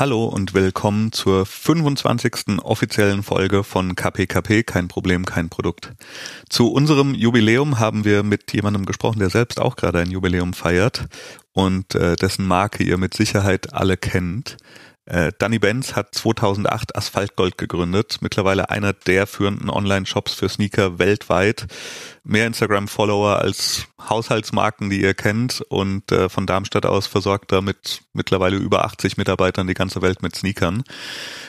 Hallo und willkommen zur 25. offiziellen Folge von KPKP, kein Problem, kein Produkt. Zu unserem Jubiläum haben wir mit jemandem gesprochen, der selbst auch gerade ein Jubiläum feiert und äh, dessen Marke ihr mit Sicherheit alle kennt. Äh, Danny Benz hat 2008 Asphaltgold gegründet, mittlerweile einer der führenden Online-Shops für Sneaker weltweit. Mehr Instagram-Follower als Haushaltsmarken, die ihr kennt und äh, von Darmstadt aus versorgt er mit mittlerweile über 80 Mitarbeitern die ganze Welt mit Sneakern.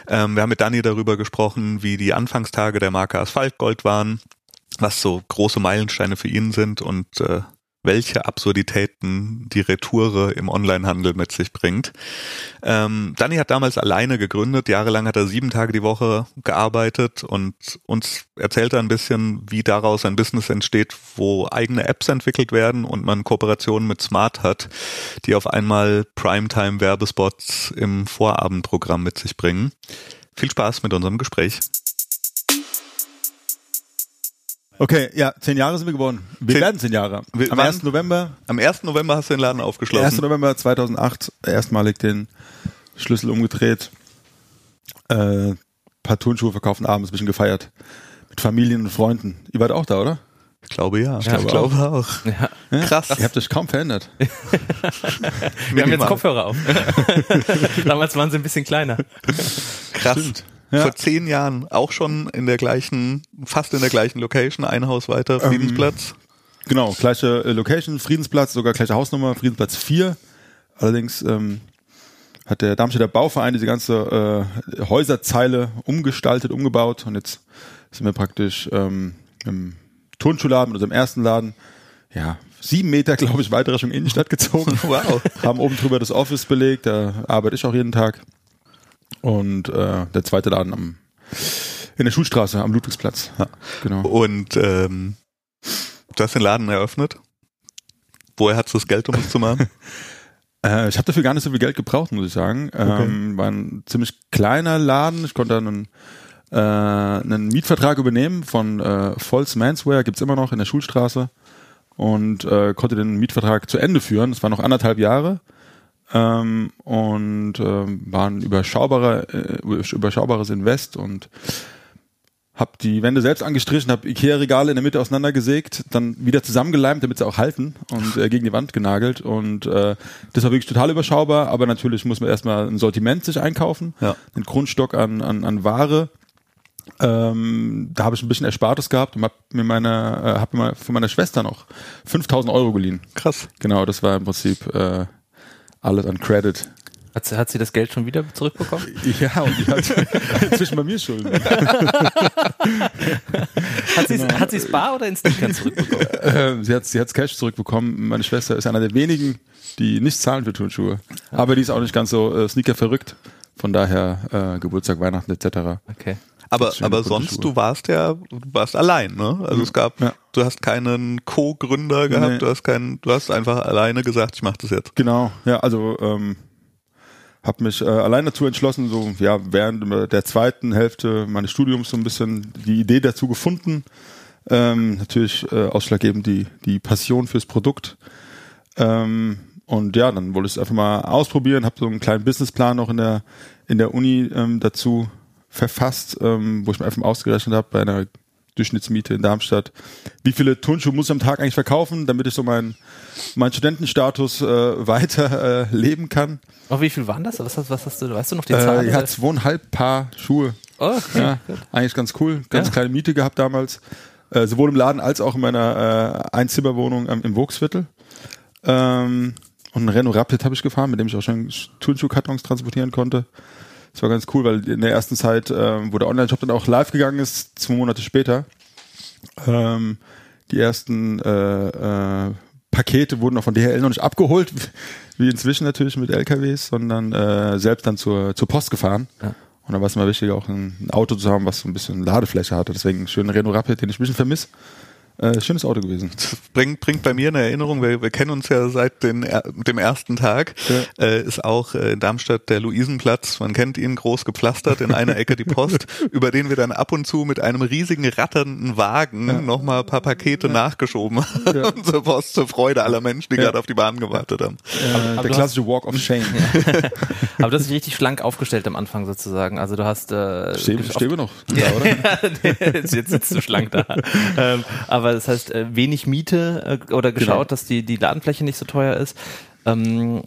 Ähm, wir haben mit Danny darüber gesprochen, wie die Anfangstage der Marke Asphaltgold waren, was so große Meilensteine für ihn sind und äh, welche Absurditäten die Retoure im Onlinehandel mit sich bringt. Ähm, Danny hat damals alleine gegründet, jahrelang hat er sieben Tage die Woche gearbeitet und uns erzählt er ein bisschen, wie daraus ein Business entsteht, wo eigene Apps entwickelt werden und man Kooperationen mit Smart hat, die auf einmal Primetime-Werbespots im Vorabendprogramm mit sich bringen. Viel Spaß mit unserem Gespräch. Okay, ja, zehn Jahre sind wir geworden. Wir Zehn- werden zehn Jahre. Wir Am waren- 1. November, Am 1. November hast du den Laden aufgeschlossen. 1. November 2008 erstmalig den Schlüssel umgedreht. Äh, paar Turnschuhe verkaufen abends, ein bisschen gefeiert. Mit Familien und Freunden. Ihr wart auch da, oder? Ich glaube ja. Ich glaube glaube, auch. Ja. Krass. Ihr habt euch kaum verändert. Wir haben jetzt. Kopfhörer auf. Damals waren sie ein bisschen kleiner. Krass. Stimmt. Ja. Vor zehn Jahren auch schon in der gleichen, fast in der gleichen Location, ein Haus weiter, Ähm, Friedensplatz. Genau, gleiche äh, Location, Friedensplatz, sogar gleiche Hausnummer, Friedensplatz 4. Allerdings ähm, hat der Darmstädter Bauverein diese ganze äh, Häuserzeile umgestaltet, umgebaut und jetzt sind wir praktisch ähm, im Turnschuhladen, unserem ersten Laden, ja, sieben Meter, glaube ich, weiter Richtung Innenstadt gezogen. Wow. Haben oben drüber das Office belegt, da arbeite ich auch jeden Tag. Und äh, der zweite Laden am in der Schulstraße am Ludwigsplatz. Ja, genau. Und ähm, du hast den Laden eröffnet. Woher hattest du das Geld, um es zu machen? Äh, ich habe dafür gar nicht so viel Geld gebraucht, muss ich sagen. Ähm, war ein ziemlich kleiner Laden. Ich konnte dann einen, äh, einen Mietvertrag übernehmen von äh, Volz Manswear, gibt's immer noch in der Schulstraße. Und äh, konnte den Mietvertrag zu Ende führen. Das waren noch anderthalb Jahre. Ähm, und ähm, war ein überschaubarer, äh, überschaubares Invest und hab die Wände selbst angestrichen, hab Ikea-Regale in der Mitte auseinandergesägt, dann wieder zusammengeleimt, damit sie auch halten und äh, gegen die Wand genagelt. Und äh, das war wirklich total überschaubar, aber natürlich muss man erstmal ein Sortiment sich einkaufen, Ja. einen Grundstock an, an, an Ware. Ähm, da habe ich ein bisschen Erspartes gehabt und hab mir meine, äh, hab mir von meiner Schwester noch 5000 Euro geliehen. Krass. Genau, das war im Prinzip äh, alles an Credit. Hat sie, hat sie das Geld schon wieder zurückbekommen? Ja, und die hat inzwischen bei mir Schulden. Hat sie Genau. es bar oder in Sneakern zurückbekommen? Äh, sie hat sie hat's Cash zurückbekommen. Meine Schwester ist einer der wenigen, die nicht zahlen für Turnschuhe. Aber die ist auch nicht ganz so äh, Sneaker verrückt. Von daher äh, Geburtstag, Weihnachten etc. Okay. Aber, aber sonst, Schuhe. du warst ja, du warst allein, ne? Also es gab, Ja. du hast keinen Co-Gründer gehabt, Nee. du hast keinen, du hast einfach alleine gesagt, ich mach das jetzt. Genau, ja, also ähm, habe mich äh, allein dazu entschlossen, so ja während der zweiten Hälfte meines Studiums so ein bisschen die Idee dazu gefunden. Ähm, natürlich äh, ausschlaggebend die die Passion fürs Produkt. Ähm, und ja, dann wollte ich es einfach mal ausprobieren, habe so einen kleinen Businessplan noch in der in der Uni ähm, dazu verfasst, ähm, wo ich mir einfach mal ausgerechnet habe bei einer Durchschnittsmiete in Darmstadt. Wie viele Turnschuhe muss ich am Tag eigentlich verkaufen, damit ich so meinen meinen Studentenstatus äh, weiter äh, leben kann? Oh, wie viel waren das? Was hast, was hast du, weißt du noch die Zahl? Äh, ja, zweieinhalb Paar Schuhe. oh, okay. Ja, eigentlich ganz cool. Ganz Ja. kleine Miete gehabt damals. Äh, sowohl im Laden als auch in meiner äh, Einzimmerwohnung ähm, im Vogtsviertel. Ähm, und einen Renault Rapid habe ich gefahren, mit dem ich auch schon Turnschuhkartons transportieren konnte. Das war ganz cool, weil in der ersten Zeit, ähm, wo der Online-Shop dann auch live gegangen ist, zwei Monate später, ähm, die ersten äh, äh, Pakete wurden auch von DHL noch nicht abgeholt, wie inzwischen natürlich mit LKWs, sondern äh, selbst dann zur, zur Post gefahren. Ja. Und da war es mal wichtig, auch ein, ein Auto zu haben, was so ein bisschen Ladefläche hatte. Deswegen schönen Renault Rapid, den ich ein bisschen vermisse. Äh, schönes Auto gewesen. Das bringt, bringt bei mir eine Erinnerung, wir, wir kennen uns ja seit den, dem ersten Tag, Ja. äh, ist auch äh, in Darmstadt der Luisenplatz, man kennt ihn, groß gepflastert, in einer Ecke die Post, über den wir dann ab und zu mit einem riesigen ratternden Wagen nochmal ein paar Pakete nachgeschoben haben, Ja. zur Post, zur Freude aller Menschen, die Ja. gerade auf die Bahn gewartet haben. Äh, aber der klassische Walk of Shame. Aber du hast dich richtig schlank aufgestellt am Anfang sozusagen. Also du hast äh, stehen wir noch. Ja, oder? Jetzt sitzt du schlank da. ähm, aber das heißt, äh, wenig Miete äh, oder geschaut, Genau. dass die, die Ladenfläche nicht so teuer ist, ähm,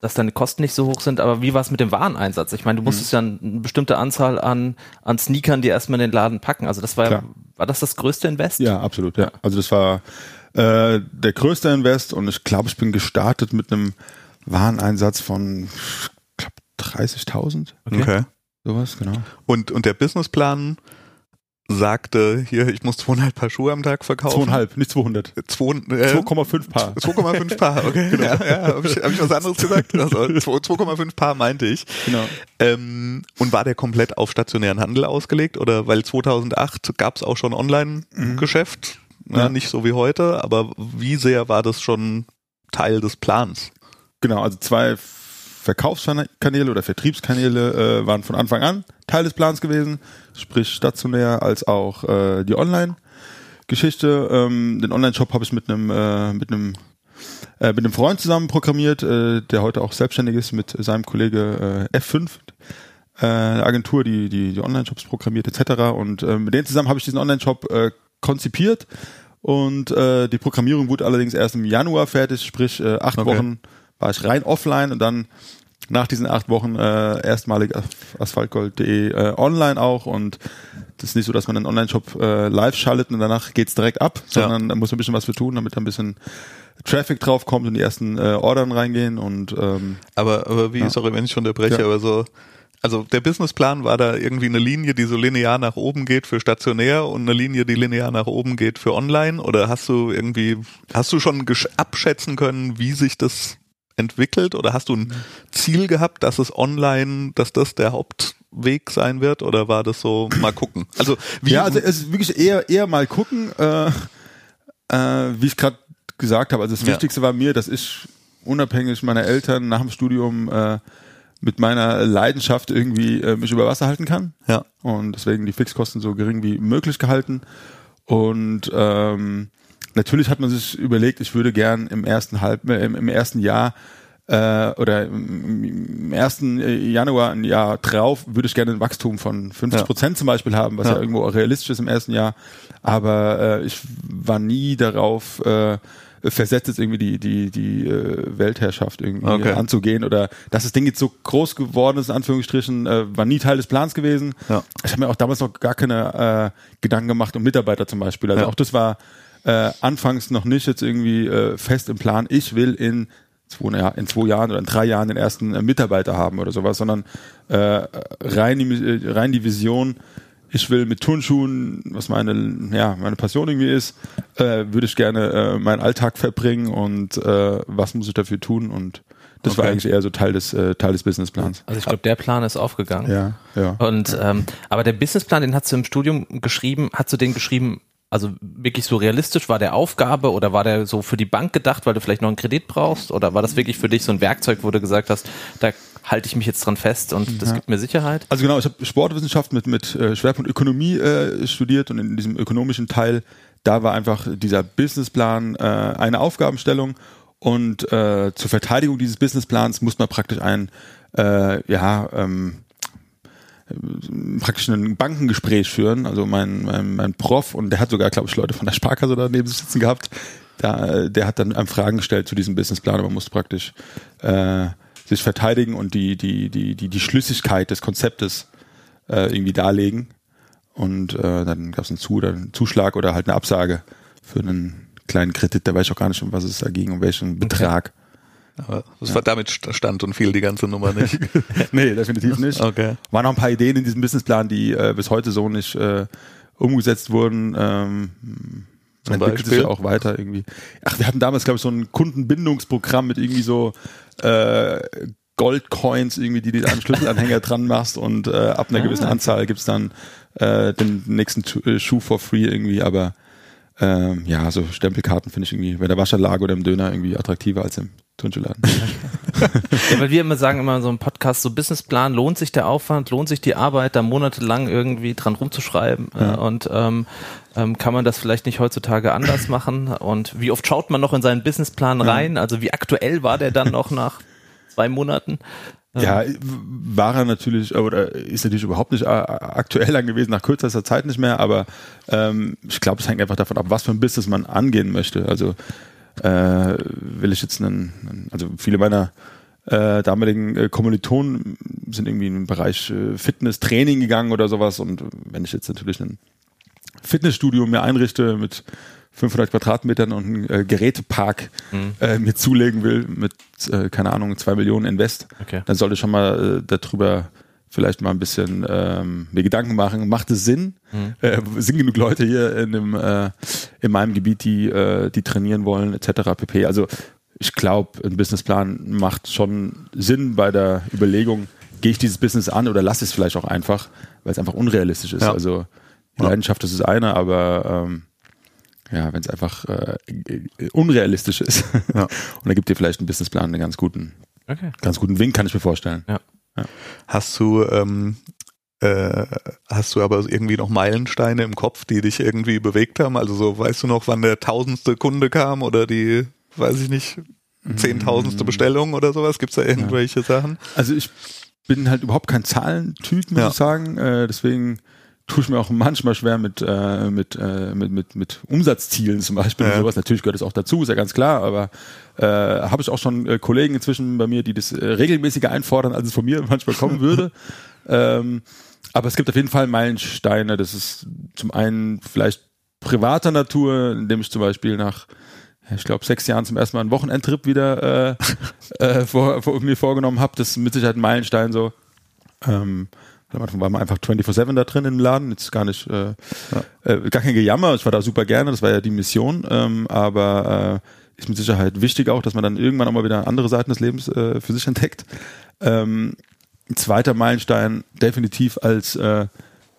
dass deine Kosten nicht so hoch sind. Aber wie war es mit dem Wareneinsatz? Ich meine, du musstest ja eine bestimmte Anzahl an, an Sneakern, die erstmal in den Laden packen. Also das war, Klar. war das das größte Invest? Ja, absolut. Ja. Also das war äh, der größte Invest und ich glaube, ich bin gestartet mit einem Wareneinsatz von ich glaub, 30.000, Okay. sowas, genau. Und, und der Businessplan sagte, hier, ich muss zweieinhalb Paar Schuhe am Tag verkaufen. Zweieinhalb, nicht 200. Zwei, äh, 2,5 Paar. 2,5 Paar, okay. Ja, ja, habe ich, hab ich was anderes gesagt? Also, 2,5 Paar meinte ich. Genau. Ähm, und war der komplett auf stationären Handel ausgelegt? Oder weil 2008 gab es auch schon Online-Geschäft? Ja, Ja. nicht so wie heute, aber wie sehr war das schon Teil des Plans? Genau, also zwei Verkaufskanäle oder Vertriebskanäle äh, waren von Anfang an Teil des Plans gewesen, sprich stationär als auch äh, die Online-Geschichte. Ähm, den Online-Shop habe ich mit einem äh, mit einem äh, mit einem Freund zusammen programmiert, äh, der heute auch selbstständig ist mit seinem Kollege äh, F5, äh, eine Agentur, die die, die Online-Shops programmiert etc. Und äh, mit denen zusammen habe ich diesen Online-Shop äh, konzipiert und äh, die Programmierung wurde allerdings erst im Januar fertig, sprich äh, acht Okay. Wochen war ich rein offline und dann nach diesen acht Wochen äh, erstmalig auf asphaltgold.de äh, online auch und das ist nicht so, dass man einen Online-Shop äh, live schaltet und danach geht's direkt ab, Ja. sondern da muss man ein bisschen was für tun, damit da ein bisschen Traffic drauf kommt und die ersten äh, Ordern reingehen und ähm, Aber, aber wie, Ja. sorry, wenn ich unterbreche, Ja. aber so, also der Businessplan war da irgendwie eine Linie, die so linear nach oben geht für stationär und eine Linie, die linear nach oben geht für online? Oder hast du irgendwie, hast du schon abschätzen können, wie sich das entwickelt? Oder hast du ein Ziel gehabt, dass es online, dass das der Hauptweg sein wird? Oder war das so, mal gucken? Also, wie, ja, also es ist wirklich eher eher mal gucken, äh, äh, wie ich gerade gesagt habe. Also das Ja. Wichtigste war mir, dass ich unabhängig meiner Eltern nach dem Studium äh, mit meiner Leidenschaft irgendwie äh, mich über Wasser halten kann. ja, und deswegen die Fixkosten so gering wie möglich gehalten. Und ähm, natürlich hat man sich überlegt, ich würde gern im ersten halb äh, im, im ersten Jahr äh, oder im, ersten äh, Januar ein Jahr drauf würde ich gerne ein Wachstum von 50 Prozent zum Beispiel haben, was ja. Ja. irgendwo realistisch ist im ersten Jahr. Aber äh, ich war nie darauf äh, versetzt, jetzt irgendwie die die die äh, Weltherrschaft irgendwie Okay. anzugehen oder dass das Ding jetzt so groß geworden ist in Anführungsstrichen äh, war nie Teil des Plans gewesen. Ja. Ich habe mir auch damals noch gar keine äh, Gedanken gemacht um Mitarbeiter zum Beispiel. Also Ja. auch das war äh, anfangs noch nicht jetzt irgendwie äh, fest im Plan. Ich will in zwei, in zwei Jahren oder in drei Jahren den ersten äh, Mitarbeiter haben oder sowas, sondern äh, rein, die, äh, rein die Vision, ich will mit Turnschuhen, was meine, ja, meine Passion irgendwie ist, äh, würde ich gerne äh, meinen Alltag verbringen und äh, was muss ich dafür tun und das war Okay. eigentlich eher so Teil des, äh, Teil des Businessplans. Also ich glaube, der Plan ist aufgegangen. Ja, ja. Und ähm, aber der Businessplan, den hast du im Studium geschrieben, hast du den geschrieben, also wirklich so realistisch, war der Aufgabe oder war der so für die Bank gedacht, weil du vielleicht noch einen Kredit brauchst? Oder war das wirklich für dich so ein Werkzeug, wo du gesagt hast, da halte ich mich jetzt dran fest und das gibt mir Sicherheit? Also genau, ich habe Sportwissenschaft mit, mit äh, Schwerpunkt Ökonomie äh, studiert und in diesem ökonomischen Teil, da war einfach dieser Businessplan äh, eine Aufgabenstellung und äh, zur Verteidigung dieses Businessplans muss man praktisch ein, äh, ja, ähm, praktisch ein Bankengespräch führen. Also mein, mein, mein Prof und der hat sogar, glaube ich, Leute von der Sparkasse da neben sich sitzen gehabt. Da, der hat dann einem Fragen gestellt zu diesem Businessplan, aber man musste praktisch äh, sich verteidigen und die, die, die, die, die Schlüssigkeit des Konzeptes äh, irgendwie darlegen. Und äh, dann gab es einen, Zu oder einen Zuschlag oder halt eine Absage für einen kleinen Kredit. Da weiß ich auch gar nicht, um was es da ging, um welchen Betrag. Aber das war damit stand und fiel die ganze Nummer nicht. nee, definitiv nicht. Okay. Waren noch ein paar Ideen in diesem Businessplan, die äh, bis heute so nicht äh, umgesetzt wurden. Ähm, Zum entwickelt sich Beispiel? ja auch weiter irgendwie. Ach, wir hatten damals, glaube ich, so ein Kundenbindungsprogramm mit irgendwie so äh, Goldcoins irgendwie, die du an Schlüsselanhänger dran machst und äh, ab einer gewissen Anzahl gibt's dann äh, den nächsten äh, Schuh for free irgendwie, aber Ähm, ja, so Stempelkarten finde ich irgendwie bei der Waschanlage oder im Döner irgendwie attraktiver als im Turnschuhladen. ja, weil wir immer sagen, immer so ein Podcast, so Businessplan, lohnt sich der Aufwand, lohnt sich die Arbeit, da monatelang irgendwie dran rumzuschreiben ja. äh, und ähm, ähm, kann man das vielleicht nicht heutzutage anders machen und wie oft schaut man noch in seinen Businessplan rein, also wie aktuell war der dann noch nach zwei Monaten? Ja, war er natürlich, oder ist natürlich überhaupt nicht aktuell dann gewesen, nach kürzester Zeit nicht mehr, aber ähm, ich glaube, es hängt einfach davon ab, was für ein Business man angehen möchte. Also äh, will ich jetzt einen, also viele meiner äh, damaligen äh, Kommilitonen sind irgendwie in den Bereich äh, Fitness, Training gegangen oder sowas und wenn ich jetzt natürlich ein Fitnessstudio mir einrichte mit 500 Quadratmetern und einen äh, Gerätepark mhm. äh, mir zulegen will mit, äh, keine Ahnung, zwei Millionen Invest, okay. dann sollte ich schon mal äh, darüber vielleicht mal ein bisschen ähm, mir Gedanken machen, macht es Sinn? Mhm. Äh, sind genug Leute hier in, dem, äh, in meinem Gebiet, die, äh, die trainieren wollen, etc. pp. Also ich glaube, ein Businessplan macht schon Sinn bei der Überlegung, gehe ich dieses Business an oder lasse es vielleicht auch einfach, weil es einfach unrealistisch ist. Ja. Also die Leidenschaft das ist eine, aber ähm, ja, wenn es einfach äh, unrealistisch ist. Ja. Und da gibt dir vielleicht ein Businessplan einen ganz guten, okay. ganz guten Wink, kann ich mir vorstellen. Ja. Ja. Hast du ähm, äh, hast du aber irgendwie noch Meilensteine im Kopf, die dich irgendwie bewegt haben? Also so, weißt du noch, wann der tausendste Kunde kam oder die, weiß ich nicht, zehntausendste mm. Bestellung oder sowas? Gibt es da irgendwelche ja. Sachen? Also ich bin halt überhaupt kein Zahlentyp, muss ja. ich sagen. Äh, deswegen tue ich mir auch manchmal schwer mit, äh, mit, äh, mit, mit, mit Umsatzzielen zum Beispiel ja. und sowas. Natürlich gehört es auch dazu, ist ja ganz klar, aber äh, habe ich auch schon äh, Kollegen inzwischen bei mir, die das äh, regelmäßiger einfordern, als es von mir manchmal kommen würde. ähm, aber es gibt auf jeden Fall Meilensteine. Das ist zum einen vielleicht privater Natur, indem ich zum Beispiel nach ich glaube, sechs Jahren zum ersten Mal einen Wochenendtrip wieder äh, äh, vor, vor, mir vorgenommen habe. Das ist mit Sicherheit ein Meilenstein so. Ähm, am Anfang war man einfach 24-7 da drin im Laden, jetzt gar nicht, äh, ja. äh, gar kein Gejammer, ich war da super gerne, das war ja die Mission, ähm, aber äh, ist mit Sicherheit wichtig auch, dass man dann irgendwann auch mal wieder andere Seiten des Lebens äh, für sich entdeckt. Ähm, ein zweiter Meilenstein definitiv als, äh,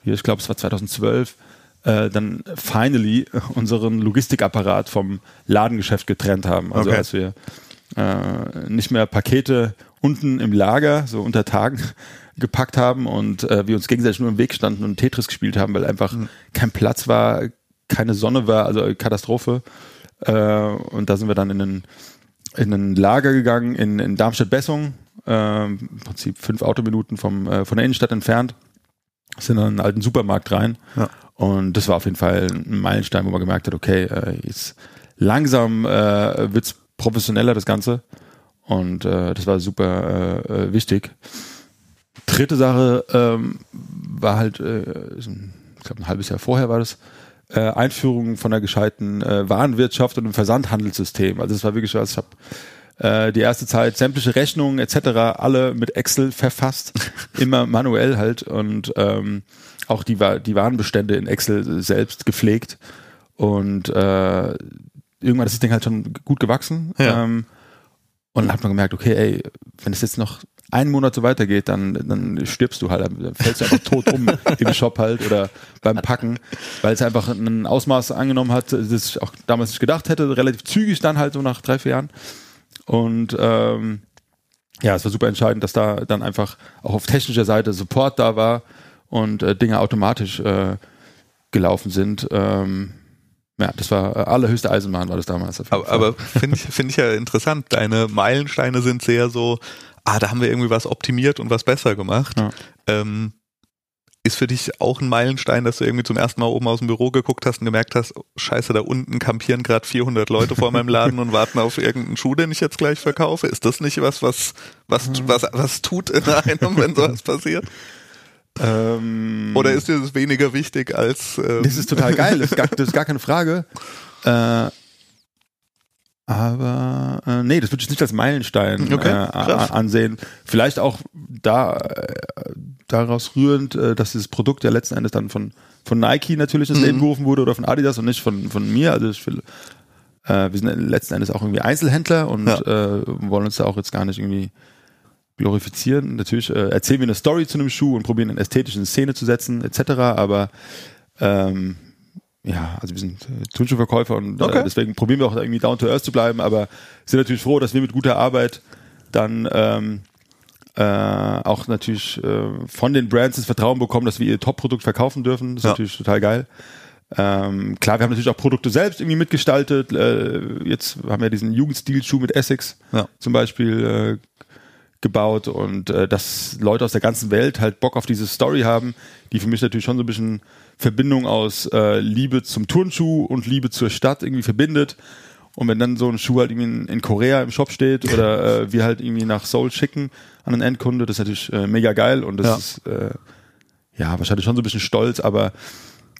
hier, ich glaube es war 2012, äh, dann finally unseren Logistikapparat vom Ladengeschäft getrennt haben. Also okay. als wir äh, nicht mehr Pakete unten im Lager, so unter Tagen, gepackt haben und äh, wir uns gegenseitig nur im Weg standen und Tetris gespielt haben, weil einfach mhm. kein Platz war, keine Sonne war, also Katastrophe. Äh, und da sind wir dann in ein, in ein Lager gegangen in, in Darmstadt-Bessung, äh, im Prinzip fünf Autominuten vom, äh, von der Innenstadt entfernt, sind in einen alten Supermarkt rein. Ja. Und das war auf jeden Fall ein Meilenstein, wo man gemerkt hat, okay, äh, jetzt langsam äh, wird's professioneller, das Ganze. Und äh, das war super äh, äh wichtig. Dritte Sache ähm, war halt, äh, ich glaube ein halbes Jahr vorher war das, äh, Einführung von einer gescheiten äh, Warenwirtschaft und einem Versandhandelssystem. Also das war wirklich was, ich habe die erste Zeit sämtliche Rechnungen etc. alle mit Excel verfasst, immer manuell halt und ähm, auch die, die Warenbestände in Excel selbst gepflegt und äh, irgendwann ist das Ding halt schon gut gewachsen. Ja. Ähm, und dann hat man gemerkt, okay, ey, wenn es jetzt noch einen Monat so weitergeht, dann, dann stirbst du halt, dann fällst du einfach tot um im Shop halt oder beim Packen, weil es einfach ein Ausmaß angenommen hat, das ich auch damals nicht gedacht hätte, relativ zügig dann halt so nach drei, vier Jahren. Und ähm, ja, es war super entscheidend, dass da dann einfach auch auf technischer Seite Support da war und äh, Dinge automatisch äh, gelaufen sind. Ähm, ja, das war äh, allerhöchste Eisenbahn war das damals. aber, aber finde ich, finde ich ja interessant. Deine Meilensteine sind sehr so ah, da haben wir irgendwie was optimiert und was besser gemacht. Ja. Ähm, ist für dich auch ein Meilenstein, dass du irgendwie zum ersten Mal oben aus dem Büro geguckt hast und gemerkt hast, oh, scheiße, da unten kampieren gerade 400 Leute vor meinem Laden und warten auf irgendeinen Schuh, den ich jetzt gleich verkaufe? Ist das nicht was, was, was, was, was tut in einem, wenn sowas passiert? Ähm, Oder ist dir das weniger wichtig als... Ähm das ist total geil, das ist gar, das ist gar keine Frage. Äh, aber äh, nee, das würde ich nicht als Meilenstein okay, äh, ansehen. Vielleicht auch da äh, daraus rührend, äh, dass dieses Produkt ja letzten Endes dann von, von Nike natürlich ins mhm. Leben gerufen wurde oder von Adidas und nicht von, von mir. Also ich will, äh, wir sind letzten Endes auch irgendwie Einzelhändler und ja. äh, wollen uns da auch jetzt gar nicht irgendwie glorifizieren. Natürlich äh, erzählen wir eine Story zu einem Schuh und probieren eine ästhetische Szene zu setzen, etc. Aber ähm, ja, also wir sind äh, Turnschuhverkäufer und Okay. äh, deswegen probieren wir auch irgendwie down to earth zu bleiben, aber sind natürlich froh, dass wir mit guter Arbeit dann ähm, äh, auch natürlich äh, von den Brands das Vertrauen bekommen, dass wir ihr Top-Produkt verkaufen dürfen. Das ist Ja. natürlich total geil. Ähm, klar, wir haben natürlich auch Produkte selbst irgendwie mitgestaltet. Äh, jetzt haben wir diesen Jugendstil-Schuh mit Essex Ja. zum Beispiel äh, gebaut und äh, dass Leute aus der ganzen Welt halt Bock auf diese Story haben, die für mich natürlich schon so ein bisschen Verbindung aus äh, Liebe zum Turnschuh und Liebe zur Stadt irgendwie verbindet. Und wenn dann so ein Schuh halt irgendwie in, in Korea im Shop steht oder äh, wir halt irgendwie nach Seoul schicken an einen Endkunde, das ist natürlich äh, mega geil und das Ja. ist äh, ja wahrscheinlich schon so ein bisschen stolz, aber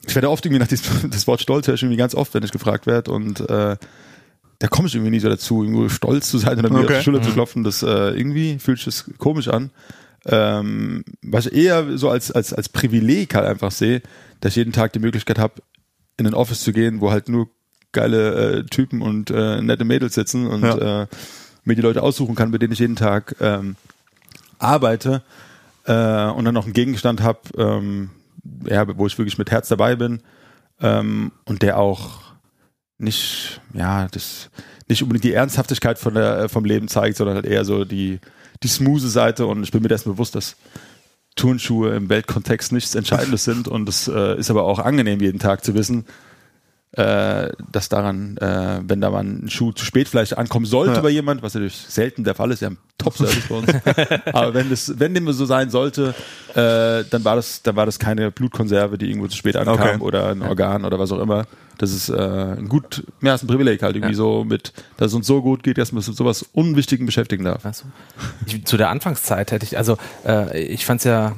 ich werde oft irgendwie nach diesem das Wort Stolz höre ich irgendwie ganz oft, wenn ich gefragt werde und äh, da komme ich irgendwie nie so dazu, irgendwo stolz zu sein oder mir Okay. auf die Schulter zu klopfen. Das äh, irgendwie fühlt sich das komisch an. Ähm, was ich eher so als, als, als Privileg halt einfach sehe, dass ich jeden Tag die Möglichkeit habe, in ein Office zu gehen, wo halt nur geile äh, Typen und äh, nette Mädels sitzen und Ja. äh, mir die Leute aussuchen kann, mit denen ich jeden Tag ähm, arbeite äh, und dann noch einen Gegenstand habe, ähm, ja, wo ich wirklich mit Herz dabei bin ähm, und der auch nicht, ja, das nicht unbedingt die Ernsthaftigkeit von der, äh, vom Leben zeigt, sondern halt eher so die, die smooth Seite und ich bin mir dessen bewusst, dass Turnschuhe im Weltkontext nichts Entscheidendes sind und es äh, ist aber auch angenehm, jeden Tag zu wissen, äh, dass daran, äh, wenn da mal ein Schuh zu spät vielleicht ankommen sollte Ja. bei jemand, was natürlich selten der Fall ist, wir haben Top-Service bei uns, aber wenn das, wenn dem so sein sollte, äh, dann war das, dann war das keine Blutkonserve, die irgendwo zu spät ankam Okay. oder ein Organ oder was auch immer. Das ist äh, ein gut, ja, ist ein Privileg halt irgendwie Ja. so mit, dass es uns so gut geht, dass man sich mit sowas Unwichtigem beschäftigen darf. So. Ich, zu der Anfangszeit hätte ich, also äh, ich fand's ja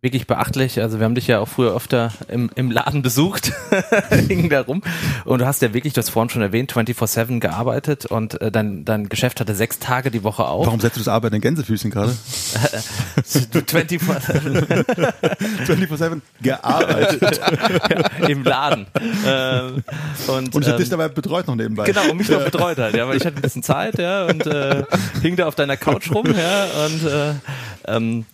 wirklich beachtlich. Also wir haben dich ja auch früher öfter im, im Laden besucht, hingen da rum. Und du hast ja wirklich, du hast vorhin schon erwähnt, 24-7 gearbeitet und äh, dein, dein Geschäft hatte sechs Tage die Woche auf. Warum setzt du das Arbeiten in Gänsefüßchen gerade? 24 24-7 gearbeitet. im Laden. Ähm, und Und ich hab ähm, dich dabei betreut noch nebenbei. Genau, und mich noch betreut hat, ja, weil ich hatte ein bisschen Zeit, ja, und äh, hing da auf deiner Couch rum, ja, und äh, ähm,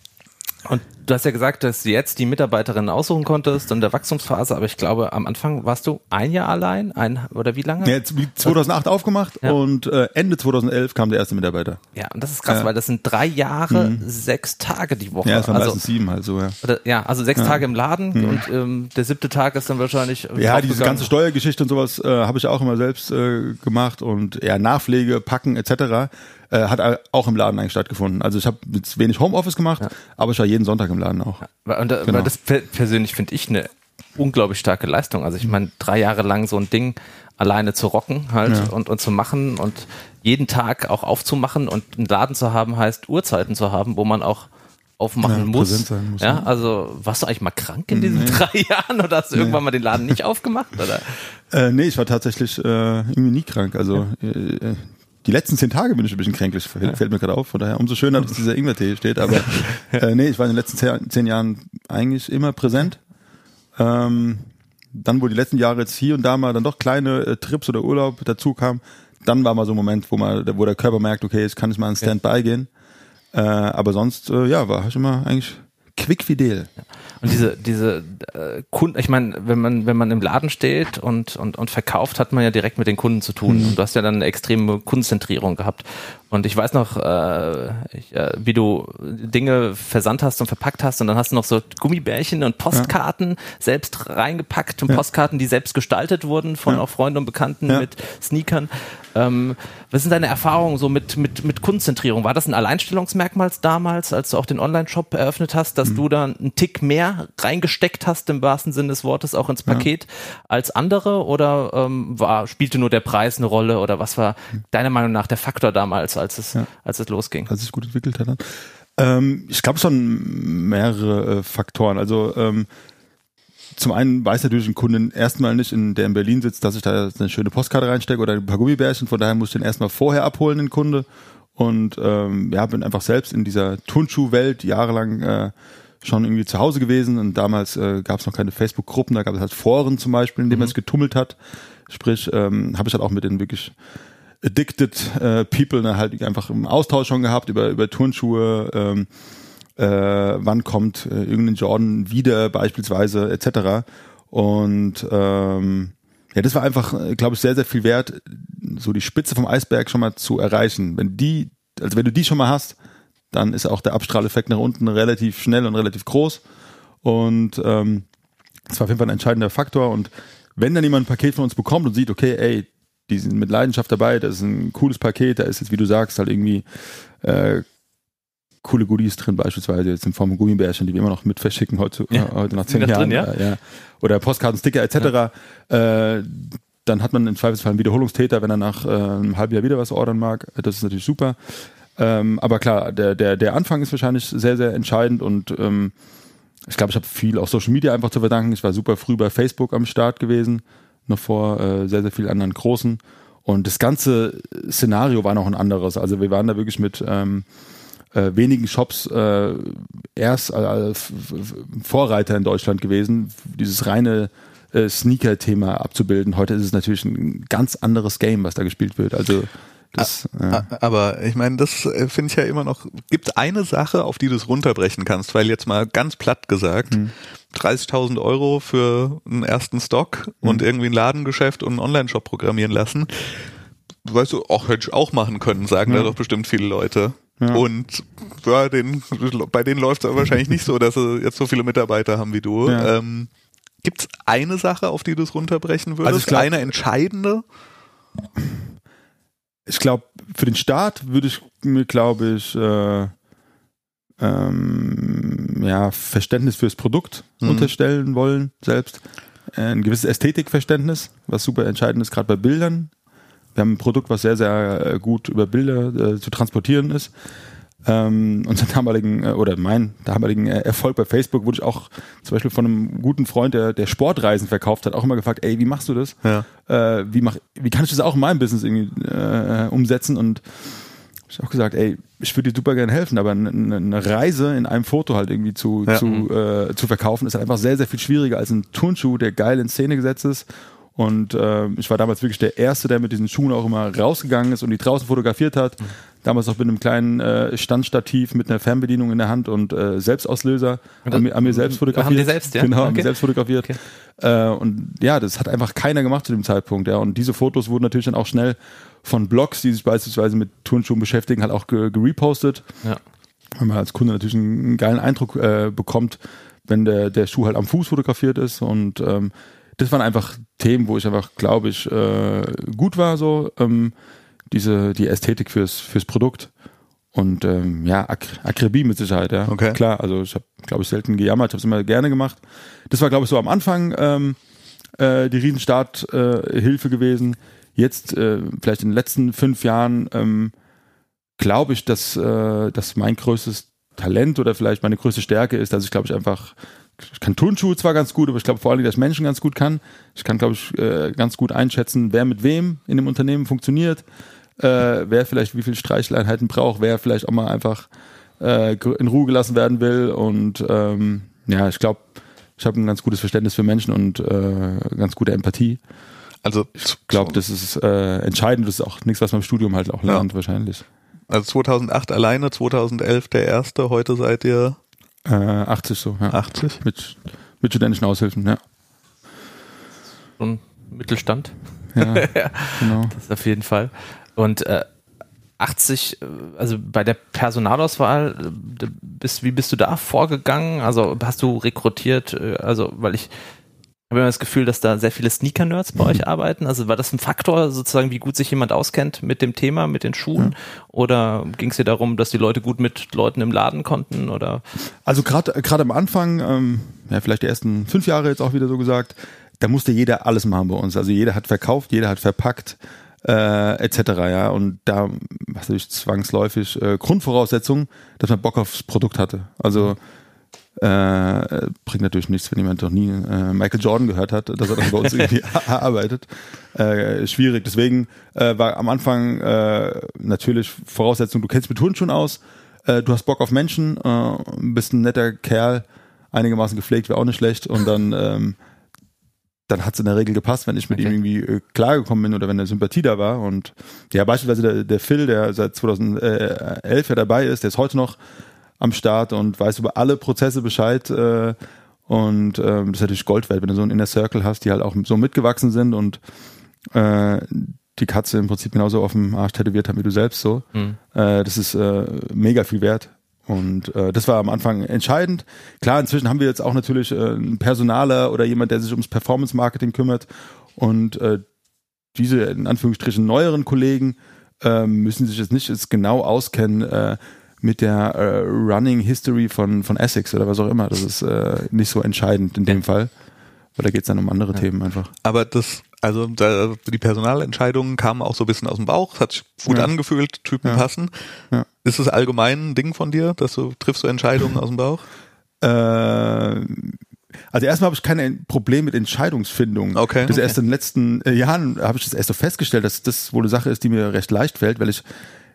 und du hast ja gesagt, dass du jetzt die Mitarbeiterinnen aussuchen konntest in der Wachstumsphase, aber ich glaube, am Anfang warst du ein Jahr allein, ein oder wie lange? Ja, jetzt wie 2008 aufgemacht Ja. und äh, Ende 2011 kam der erste Mitarbeiter. Ja, und das ist krass, Ja. weil das sind drei Jahre, sechs Tage die Woche. Ja, es waren also, meistens sieben halt so, ja. oder, ja, also sechs Tage im Laden und ähm, der siebte Tag ist dann wahrscheinlich Ja, draufgegangen. diese ganze Steuergeschichte und sowas äh, habe ich auch immer selbst äh, gemacht und ja, Nachpflege, Packen etc. Äh, hat auch im Laden eigentlich stattgefunden. Also ich habe jetzt wenig Homeoffice gemacht, aber ich war jeden Sonntag im Laden auch. Weil, und, da- Genau. weil das per persönlich finde ich eine unglaublich starke Leistung. Also ich meine, drei Jahre lang so ein Ding alleine zu rocken halt Ja. und, und zu machen und jeden Tag auch aufzumachen und einen Laden zu haben, heißt Uhrzeiten zu haben, wo man auch aufmachen Ja, muss. muss, ja, ja. also warst du eigentlich mal krank in diesen drei Jahren oder hast du irgendwann mal den Laden nicht aufgemacht? Oder? Äh, nee, ich war tatsächlich äh, irgendwie nie krank. Also äh, äh, die letzten zehn Tage bin ich ein bisschen kränklich, fällt, fällt mir gerade auf. Von daher umso schöner, dass dieser Ingwertee steht. Aber äh, nee, ich war in den letzten zehn, zehn Jahren eigentlich immer präsent. Ähm, dann, wo die letzten Jahre jetzt hier und da mal dann doch kleine äh, Trips oder Urlaub dazu kam, dann war mal so ein Moment, wo man, wo der Körper merkt, okay, jetzt kann ich mal in Standby gehen. Äh, aber sonst, äh, ja, war ich immer eigentlich quickfidel. Und diese, diese äh, Kunden, ich meine, wenn man, wenn man im Laden steht und, und, und verkauft, hat man ja direkt mit den Kunden zu tun. Und du hast ja dann eine extreme Kundenzentrierung gehabt. Und ich weiß noch, äh, ich, äh, wie du Dinge versandt hast und verpackt hast und dann hast du noch so Gummibärchen und Postkarten selbst reingepackt und Postkarten, die selbst gestaltet wurden von Ja. auch Freunden und Bekannten Ja. mit Sneakern. Ähm, was sind deine Erfahrungen so mit, mit, mit Kundenzentrierung? War das ein Alleinstellungsmerkmal damals, als du auch den Online-Shop eröffnet hast, dass du da einen Tick mehr reingesteckt hast, im wahrsten Sinne des Wortes, auch ins Paket als andere? Oder ähm, war, spielte nur der Preis eine Rolle? Oder was war deiner Meinung nach der Faktor damals, als es, als es losging? als sich gut entwickelt hat. Dann. Ähm, ich glaube schon mehrere äh, Faktoren. Also ähm, zum einen weiß natürlich ein Kunde erstmal nicht, in, der in Berlin sitzt, dass ich da eine schöne Postkarte reinstecke oder ein paar Gummibärchen. Von daher muss ich den erstmal vorher abholen, den Kunde. Und ähm, ja, bin einfach selbst in dieser Turnschuhwelt jahrelang äh, schon irgendwie zu Hause gewesen. Und damals äh, gab es noch keine Facebook-Gruppen, da gab es halt Foren zum Beispiel, in denen man sich getummelt hat. Sprich, ähm, habe ich halt auch mit den wirklich addicted äh, people ne, halt einfach im Austausch schon gehabt über über Turnschuhe, ähm, äh, wann kommt äh, irgendein Jordan wieder beispielsweise etc. Und ähm, ja, das war einfach, glaube ich, sehr, sehr viel wert, so die Spitze vom Eisberg schon mal zu erreichen. Wenn die, also wenn du die schon mal hast, dann ist auch der Abstrahleffekt nach unten relativ schnell und relativ groß. Und ähm, das war auf jeden Fall ein entscheidender Faktor. Und wenn dann jemand ein Paket von uns bekommt und sieht, okay, ey, die sind mit Leidenschaft dabei, das ist ein cooles Paket, da ist jetzt, wie du sagst, halt irgendwie äh, coole Goodies drin, beispielsweise jetzt in Form von Gummibärchen, die wir immer noch mit verschicken heute, ja. äh, heute nach zehn Jahren. Drin, ja? Äh, ja. Oder Postkarten, Sticker etc. Ja. Äh, dann hat man im Zweifelsfall einen Wiederholungstäter, wenn er nach äh, einem halben Jahr wieder was ordern mag. Das ist natürlich super. Ähm, aber klar, der, der, der Anfang ist wahrscheinlich sehr, sehr entscheidend und ähm, ich glaube, ich habe viel auch Social Media einfach zu verdanken. Ich war super früh bei Facebook am Start gewesen, noch vor äh, sehr, sehr vielen anderen großen. Und das ganze Szenario war noch ein anderes. Also wir waren da wirklich mit ähm, äh, wenigen Shops äh, erst als Vorreiter in Deutschland gewesen, dieses reine äh, Sneaker-Thema abzubilden. Heute ist es natürlich ein ganz anderes Game, was da gespielt wird. Also das, ja. Aber ich meine, das äh, finde ich ja immer noch, gibt eine Sache, auf die du es runterbrechen kannst, weil jetzt mal ganz platt gesagt, hm. 30.000 Euro für einen ersten Stock hm. und irgendwie ein Ladengeschäft und einen Online-Shop programmieren lassen. Weißt du, auch hätte ich auch machen können, sagen ja. da doch bestimmt viele Leute. Ja. Und ja, den, bei denen läuft es wahrscheinlich nicht so, dass sie jetzt so viele Mitarbeiter haben wie du. Ja. Ähm, Gibt es eine Sache, auf die du es runterbrechen würdest? Also glaub, eine entscheidende? ich glaube, für den Start würde ich mir, glaube ich, äh, ähm, ja, Verständnis fürs Produkt mhm. unterstellen wollen, selbst. Ein gewisses Ästhetikverständnis, was super entscheidend ist, gerade bei Bildern. Wir haben ein Produkt, was sehr, sehr äh, gut über Bilder äh, zu transportieren ist ähm, unseren damaligen äh, oder mein damaligen äh, Erfolg bei Facebook wurde ich auch zum Beispiel von einem guten Freund, der, der Sportreisen verkauft hat, auch immer gefragt, ey, wie machst du das? Ja. Äh, wie mach, wie kann ich das auch in meinem Business irgendwie äh, umsetzen? Und ich habe auch gesagt, ey, ich würde dir super gerne helfen, aber eine, eine Reise in einem Foto halt irgendwie zu, ja. zu, äh, zu verkaufen, ist halt einfach sehr, sehr viel schwieriger als ein Turnschuh, der geil in Szene gesetzt ist und äh, ich war damals wirklich der Erste, der mit diesen Schuhen auch immer rausgegangen ist und die draußen fotografiert hat. Damals auch mit einem kleinen äh, Standstativ mit einer Fernbedienung in der Hand und äh, Selbstauslöser. Und an, mir, an mir selbst fotografiert. Haben die selbst, ja? Genau, okay. an mir selbst fotografiert. Okay. Äh, und ja, das hat einfach keiner gemacht zu dem Zeitpunkt. Ja. Und diese Fotos wurden natürlich dann auch schnell von Blogs, die sich beispielsweise mit Turnschuhen beschäftigen, halt auch gerepostet. Ja. Weil man als Kunde natürlich einen, einen geilen Eindruck äh, bekommt, wenn der, der Schuh halt am Fuß fotografiert ist. Und ähm, das waren einfach Themen, wo ich einfach, glaube ich, äh, gut war, so ähm, diese die Ästhetik fürs fürs Produkt und ähm, ja Ak Akribie mit Sicherheit, ja okay. klar. Also ich habe, glaube ich, selten gejammert, habe es immer gerne gemacht. Das war, glaube ich, so am Anfang ähm, äh, die Riesenstarthilfe äh, gewesen. Jetzt äh, vielleicht in den letzten fünf Jahren ähm, glaube ich, dass äh, dass mein größtes Talent oder vielleicht meine größte Stärke ist, dass ich glaube ich einfach ich kann Turnschuhe zwar ganz gut, aber ich glaube vor allem, dass Menschen ganz gut kann. Ich kann, glaube ich, äh, ganz gut einschätzen, wer mit wem in dem Unternehmen funktioniert, äh, wer vielleicht wie viele Streicheleinheiten braucht, wer vielleicht auch mal einfach äh, in Ruhe gelassen werden will. Und ähm, ja, ich glaube, ich habe ein ganz gutes Verständnis für Menschen und äh, ganz gute Empathie. Also ich glaube, das ist äh, entscheidend. Das ist auch nichts, was man im Studium halt auch lernt, ja. wahrscheinlich. Also 2008 alleine, 2011 der erste. Heute seid ihr äh, 80 so, ja. 80? Mit, mit studentischen Aushilfen, ja. Und Mittelstand. Ja, genau. Das ist auf jeden Fall. Und äh, 80, äh, also bei der Personalauswahl, äh, bist, wie bist du da vorgegangen? Also hast du rekrutiert, äh, also weil ich habe immer das Gefühl, dass da sehr viele Sneaker-Nerds bei euch arbeiten. Also war das ein Faktor, sozusagen, wie gut sich jemand auskennt mit dem Thema, mit den Schuhen? Ja. Oder ging es dir darum, dass die Leute gut mit Leuten im Laden konnten? Oder? Also gerade gerade am Anfang, ähm, ja vielleicht die ersten fünf Jahre jetzt auch wieder so gesagt, da musste jeder alles machen bei uns. Also jeder hat verkauft, jeder hat verpackt. Äh, etc. ja und da was natürlich zwangsläufig äh, Grundvoraussetzung, dass man Bock aufs Produkt hatte. Also äh, bringt natürlich nichts, wenn jemand noch nie äh, Michael Jordan gehört hat, dass er dann bei uns irgendwie arbeitet. Äh, schwierig. Deswegen äh, war am Anfang äh, natürlich Voraussetzung, du kennst mit Turnschuhen aus, äh, du hast Bock auf Menschen, äh, bist ein netter Kerl, einigermaßen gepflegt wäre auch nicht schlecht und dann ähm, dann hat es in der Regel gepasst, wenn ich mit okay. ihm irgendwie äh, klargekommen bin oder wenn eine Sympathie da war. Und ja, beispielsweise der, der Phil, der seit 2011 ja dabei ist, der ist heute noch am Start und weiß über alle Prozesse Bescheid äh, Und ähm, das ist natürlich Gold wert, wenn du so einen Inner Circle hast, die halt auch so mitgewachsen sind und äh, die Katze im Prinzip genauso auf dem Arsch tätowiert haben wie du selbst so. Mhm. Äh, das ist äh, mega viel wert. Und äh, das war am Anfang entscheidend. Klar, inzwischen haben wir jetzt auch natürlich äh, einen Personaler oder jemand, der sich ums Performance-Marketing kümmert. Und äh, diese in Anführungsstrichen neueren Kollegen äh, müssen sich jetzt nicht jetzt genau auskennen äh, mit der äh, Running History von, von Essex oder was auch immer. Das ist äh, nicht so entscheidend in dem Fall. Weil da geht es dann um andere ja. Themen einfach. Aber das also da, die Personalentscheidungen kamen auch so ein bisschen aus dem Bauch, hat sich gut ja. angefühlt, Typen ja. passen. Ist es allgemein ein Ding von dir, dass du triffst du Entscheidungen aus dem Bauch? Äh, also erstmal habe ich kein Problem mit Entscheidungsfindung. Okay. Das okay. erst in den letzten äh, Jahren habe ich das erst so festgestellt, dass das wohl eine Sache ist, die mir recht leicht fällt, weil ich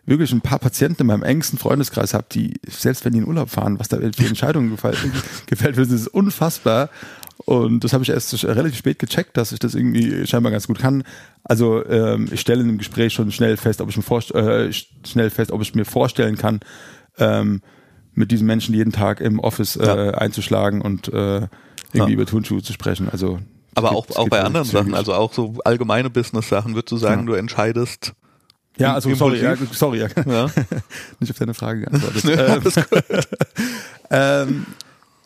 wirklich ein paar Patienten in meinem engsten Freundeskreis habe, die, selbst wenn die in Urlaub fahren, was da für Entscheidungen gefällt, gefällt wird, das ist unfassbar. Und das habe ich erst relativ spät gecheckt, dass ich das irgendwie scheinbar ganz gut kann. Also ähm, ich stelle in einem Gespräch schon schnell fest, ob ich mir vorst äh, schnell fest, ob ich mir vorstellen kann, ähm, mit diesen Menschen jeden Tag im Office äh, ja. einzuschlagen und äh, irgendwie ja. über Turnschuhe zu sprechen. Also aber auch, auch bei anderen Sachen, also auch so allgemeine Business-Sachen, würdest du sagen, ja. du entscheidest ja, also sorry, ja, sorry, ja. ja. nicht auf deine Frage geantwortet. ähm, ähm,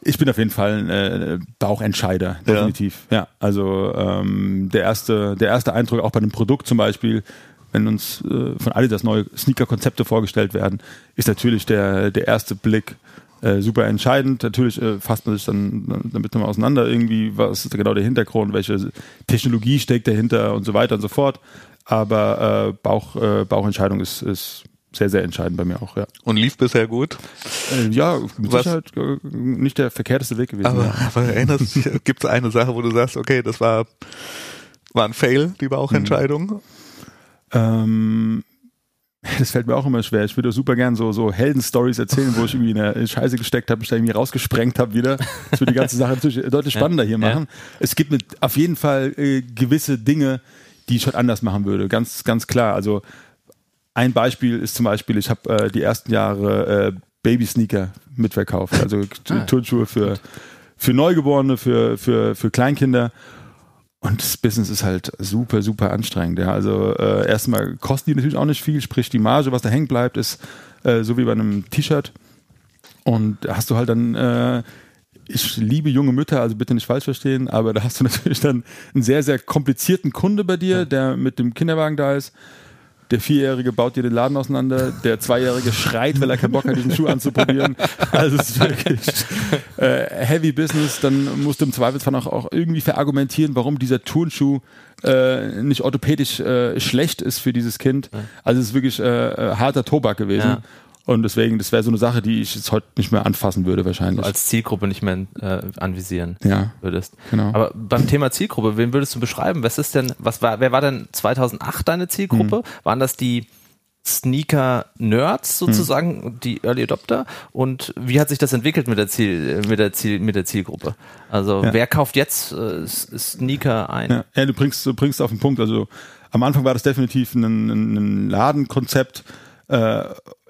ich bin auf jeden Fall ein äh, Bauchentscheider, definitiv. Ja, ja also ähm, der erste, der erste Eindruck auch bei einem Produkt zum Beispiel, wenn uns äh, von Adidas neue Sneaker-Konzepte vorgestellt werden, ist natürlich der der erste Blick äh, super entscheidend. Natürlich äh, fasst man sich dann damit nochmal auseinander, irgendwie, was ist genau der Hintergrund, welche Technologie steckt dahinter und so weiter und so fort. Aber äh, Bauch, äh, Bauchentscheidung ist, ist sehr, sehr entscheidend bei mir auch, ja. Und lief bisher gut? Äh, ja, mit Was? Sicherheit äh, nicht der verkehrteste Weg gewesen. Aber, ja. aber erinnerst gibt es eine Sache, wo du sagst, okay, das war, war ein Fail, die Bauchentscheidung? Mhm. Ähm, das fällt mir auch immer schwer. Ich würde super gern so, so Helden-Stories erzählen, wo ich irgendwie in eine Scheiße gesteckt habe, mich da irgendwie rausgesprengt habe wieder. Das würde die ganze Sache natürlich deutlich spannender hier machen. Ja. Es gibt mit, auf jeden Fall äh, gewisse Dinge, die ich schon anders machen würde. Ganz, ganz klar. Also ein Beispiel ist zum Beispiel, ich habe äh, die ersten Jahre äh, Baby-Sneaker mitverkauft, also ah. Turnschuhe für, für Neugeborene, für, für, für Kleinkinder. Und das Business ist halt super, super anstrengend. Ja. Also äh, erstmal kosten die natürlich auch nicht viel, sprich die Marge, was da hängen bleibt, ist äh, so wie bei einem T-Shirt. Und hast du halt dann, äh, ich liebe junge Mütter, also bitte nicht falsch verstehen, aber da hast du natürlich dann einen sehr, sehr komplizierten Kunde bei dir, der mit dem Kinderwagen da ist der Vierjährige baut dir den Laden auseinander, der Zweijährige schreit, weil er keinen Bock hat, diesen Schuh anzuprobieren. Also es ist wirklich äh, Heavy Business. Dann musst du im Zweifelsfall auch, auch irgendwie verargumentieren, warum dieser Turnschuh äh, nicht orthopädisch äh, schlecht ist für dieses Kind. Also es ist wirklich äh, äh harter Tobak gewesen. Ja. Und deswegen, das wäre so eine Sache, die ich jetzt heute nicht mehr anfassen würde wahrscheinlich. Also als Zielgruppe nicht mehr äh, anvisieren ja, würdest. Genau. Aber beim Thema Zielgruppe, wen würdest du beschreiben? Was ist denn, was war, wer war denn 2008 deine Zielgruppe? Mhm. Waren das die Sneaker-Nerds sozusagen, mhm. die Early Adopter? Und wie hat sich das entwickelt mit der Ziel, mit der Ziel, mit der Zielgruppe? Also ja. wer kauft jetzt äh, Sneaker ein? Ja. ja, du bringst, du bringst auf den Punkt. Also am Anfang war das definitiv ein, ein Ladenkonzept. Äh,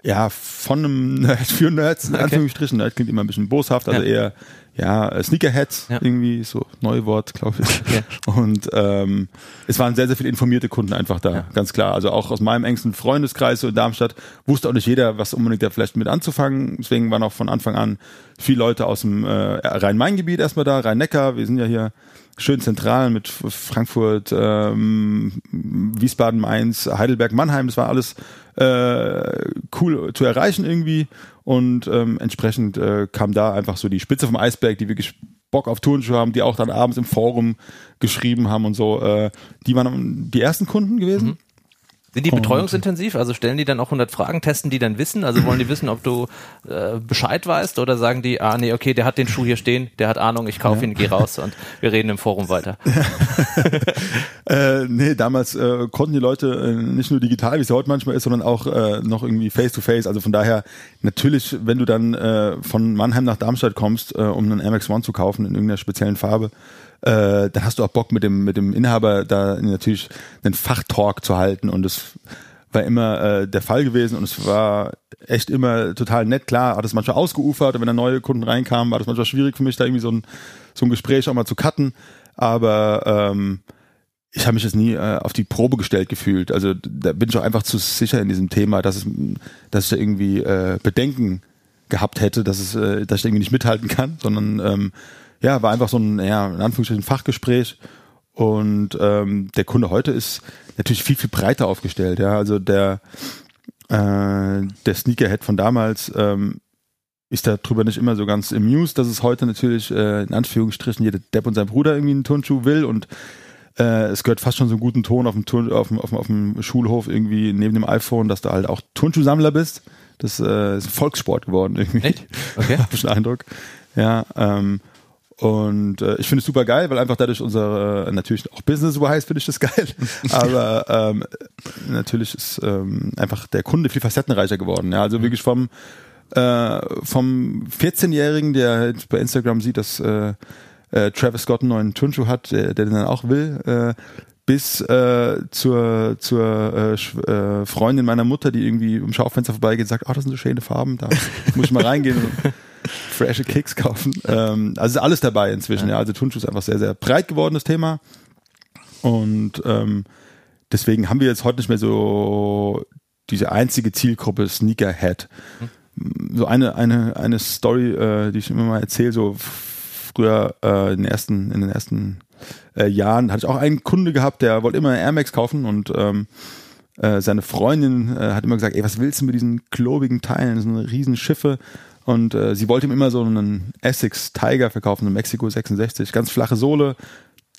ja, von einem Nerd für Nerds, in okay. Anführungsstrichen. Nerd klingt immer ein bisschen boshaft, also ja. eher ja, Sneakerheads, ja. irgendwie, so Neuwort, glaube ich. Okay. Und ähm, es waren sehr, sehr viele informierte Kunden einfach da, ja. ganz klar. Also auch aus meinem engsten Freundeskreis so in Darmstadt wusste auch nicht jeder, was unbedingt da vielleicht mit anzufangen. Deswegen waren auch von Anfang an viele Leute aus dem äh, Rhein-Main-Gebiet erstmal da, Rhein-Neckar. Wir sind ja hier schön zentral mit Frankfurt, ähm, Wiesbaden, Mainz, Heidelberg, Mannheim. Das war alles äh, cool zu erreichen irgendwie. Und ähm, entsprechend äh, kam da einfach so die Spitze vom Eisberg, die wirklich Bock auf Turnschuhe haben, die auch dann abends im Forum geschrieben haben und so. Äh, die waren die ersten Kunden gewesen. Mhm. Sind die betreuungsintensiv? Also stellen die dann auch 100 Fragen, testen die dann Wissen? Also wollen die wissen, ob du äh, Bescheid weißt oder sagen die, ah nee, okay, der hat den Schuh hier stehen, der hat Ahnung, ich kaufe ja. ihn, geh raus und wir reden im Forum weiter. äh, nee, damals äh, konnten die Leute äh, nicht nur digital, wie es heute manchmal ist, sondern auch äh, noch irgendwie face-to-face. -face. Also von daher, natürlich, wenn du dann äh, von Mannheim nach Darmstadt kommst, äh, um einen MX One zu kaufen in irgendeiner speziellen Farbe, äh, dann hast du auch Bock mit dem, mit dem Inhaber da natürlich einen Fachtalk zu halten und das war immer äh, der Fall gewesen und es war echt immer total nett. Klar, hat es manchmal ausgeufert und wenn da neue Kunden reinkamen, war das manchmal schwierig für mich, da irgendwie so ein, so ein Gespräch auch mal zu cutten. Aber ähm, ich habe mich jetzt nie äh, auf die Probe gestellt gefühlt. Also da bin ich auch einfach zu sicher in diesem Thema, dass es, dass ich da irgendwie äh, Bedenken gehabt hätte, dass es, äh, dass ich irgendwie nicht mithalten kann, sondern ähm, ja, war einfach so ein, ja, in Anführungsstrichen Fachgespräch. Und ähm, der Kunde heute ist natürlich viel, viel breiter aufgestellt. Ja, also der, äh, der Sneakerhead von damals ähm, ist darüber nicht immer so ganz amused, dass es heute natürlich äh, in Anführungsstrichen jeder Depp und sein Bruder irgendwie einen Turnschuh will und äh, es gehört fast schon so einen guten Ton auf dem, Turn, auf, dem, auf, dem, auf dem Schulhof irgendwie neben dem iPhone, dass du halt auch Turnschuhsammler bist. Das äh, ist ein Volkssport geworden irgendwie. Echt? Okay. Hab ich den Eindruck. Ja, ähm, und äh, ich finde es super geil, weil einfach dadurch unser äh, natürlich auch Business-wise finde ich das geil. Aber ähm, natürlich ist ähm, einfach der Kunde viel facettenreicher geworden. Ja, also wirklich vom äh, vom 14-Jährigen, der bei Instagram sieht, dass äh, äh, Travis Scott einen neuen Turnschuh hat, der, der den dann auch will, äh, bis äh, zur, zur äh, äh, Freundin meiner Mutter, die irgendwie im Schaufenster vorbeigeht und sagt, oh, das sind so schöne Farben, da muss ich mal reingehen frische Kicks kaufen. Ähm, also ist alles dabei inzwischen, ja. ja. Also Turnschuh ist einfach sehr, sehr breit gewordenes Thema. Und ähm, deswegen haben wir jetzt heute nicht mehr so diese einzige Zielgruppe Sneakerhead. Hm. So eine, eine, eine Story, äh, die ich immer mal erzähle, so früher äh, in den ersten, in den ersten äh, Jahren hatte ich auch einen Kunde gehabt, der wollte immer Air Max kaufen und ähm, äh, seine Freundin äh, hat immer gesagt, ey, was willst du mit diesen klobigen Teilen? Das sind riesen Schiffe. Und äh, sie wollte ihm immer so einen Essex Tiger verkaufen, einen Mexiko 66, ganz flache Sohle,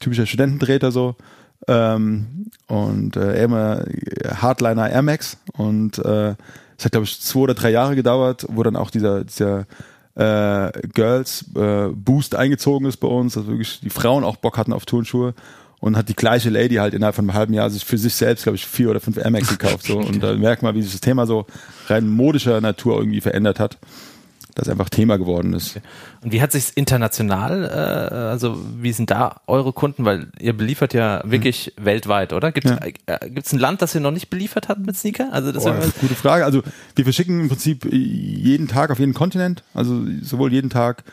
typischer Studentendrehter so. Ähm, und äh, immer Hardliner Air Max. Und äh, es hat, glaube ich, zwei oder drei Jahre gedauert, wo dann auch dieser, dieser äh, Girls äh, Boost eingezogen ist bei uns, dass wirklich die Frauen auch Bock hatten auf Turnschuhe und hat die gleiche Lady halt innerhalb von einem halben Jahr sich für sich selbst, glaube ich, vier oder fünf Air Max gekauft. So. Und da merkt man, wie sich das Thema so rein modischer Natur irgendwie verändert hat das einfach Thema geworden ist. Und wie hat sich international, äh, also wie sind da eure Kunden, weil ihr beliefert ja wirklich mhm. weltweit, oder? Gibt es ja. äh, ein Land, das ihr noch nicht beliefert habt mit Sneaker? Also das oh, ist gute Frage. Also wir verschicken im Prinzip jeden Tag auf jeden Kontinent, also sowohl jeden Tag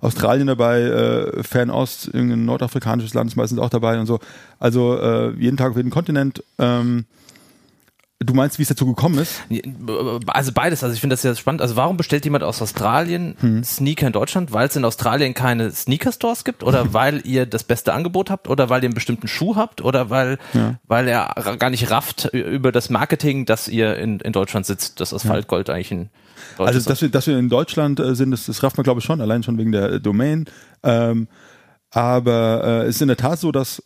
Australien dabei, äh, Fernost, irgendein nordafrikanisches Land ist meistens auch dabei und so. Also äh, jeden Tag auf jeden Kontinent. Ähm, Du meinst, wie es dazu gekommen ist? Also beides. Also ich finde das ja spannend. Also warum bestellt jemand aus Australien hm. Sneaker in Deutschland? Weil es in Australien keine Sneaker-Stores gibt? Oder weil ihr das beste Angebot habt? Oder weil ihr einen bestimmten Schuh habt? Oder weil, ja. weil er gar nicht rafft über das Marketing, dass ihr in, in Deutschland sitzt, das Asphaltgold ja. eigentlich ein Also dass wir, dass wir in Deutschland äh, sind, das, das rafft man glaube ich schon, allein schon wegen der Domain. Ähm, aber äh, es ist in der Tat so, dass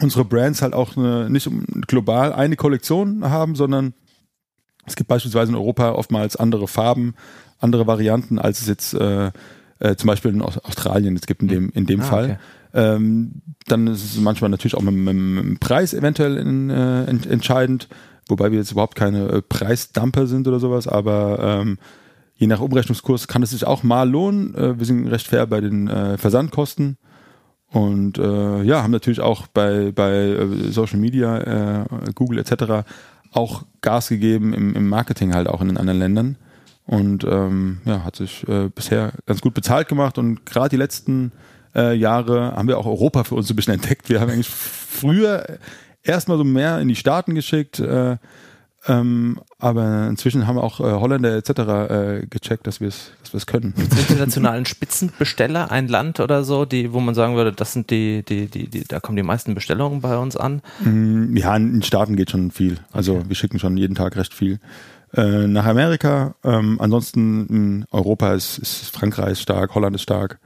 unsere Brands halt auch eine, nicht global eine Kollektion haben, sondern es gibt beispielsweise in Europa oftmals andere Farben, andere Varianten, als es jetzt äh, äh, zum Beispiel in Australien es gibt in dem, in dem ah, Fall. Okay. Ähm, dann ist es manchmal natürlich auch mit, mit, mit dem Preis eventuell in, äh, ent, entscheidend, wobei wir jetzt überhaupt keine äh, Preisdumper sind oder sowas, aber ähm, je nach Umrechnungskurs kann es sich auch mal lohnen. Äh, wir sind recht fair bei den äh, Versandkosten. Und äh, ja, haben natürlich auch bei, bei äh, Social Media, äh, Google etc. auch Gas gegeben im, im Marketing halt auch in den anderen Ländern. Und ähm, ja, hat sich äh, bisher ganz gut bezahlt gemacht und gerade die letzten äh, Jahre haben wir auch Europa für uns so ein bisschen entdeckt. Wir haben eigentlich früher erstmal so mehr in die Staaten geschickt, äh, ähm, aber inzwischen haben auch äh, Holländer etc. Äh, gecheckt, dass wir es dass wir's können. Internationalen Spitzenbesteller, ein Land oder so, die, wo man sagen würde, das sind die, die, die, die da kommen die meisten Bestellungen bei uns an? Mm, ja, in den Staaten geht schon viel. Also okay. wir schicken schon jeden Tag recht viel. Äh, nach Amerika, ähm, ansonsten in Europa ist, ist Frankreich stark, Holland ist stark,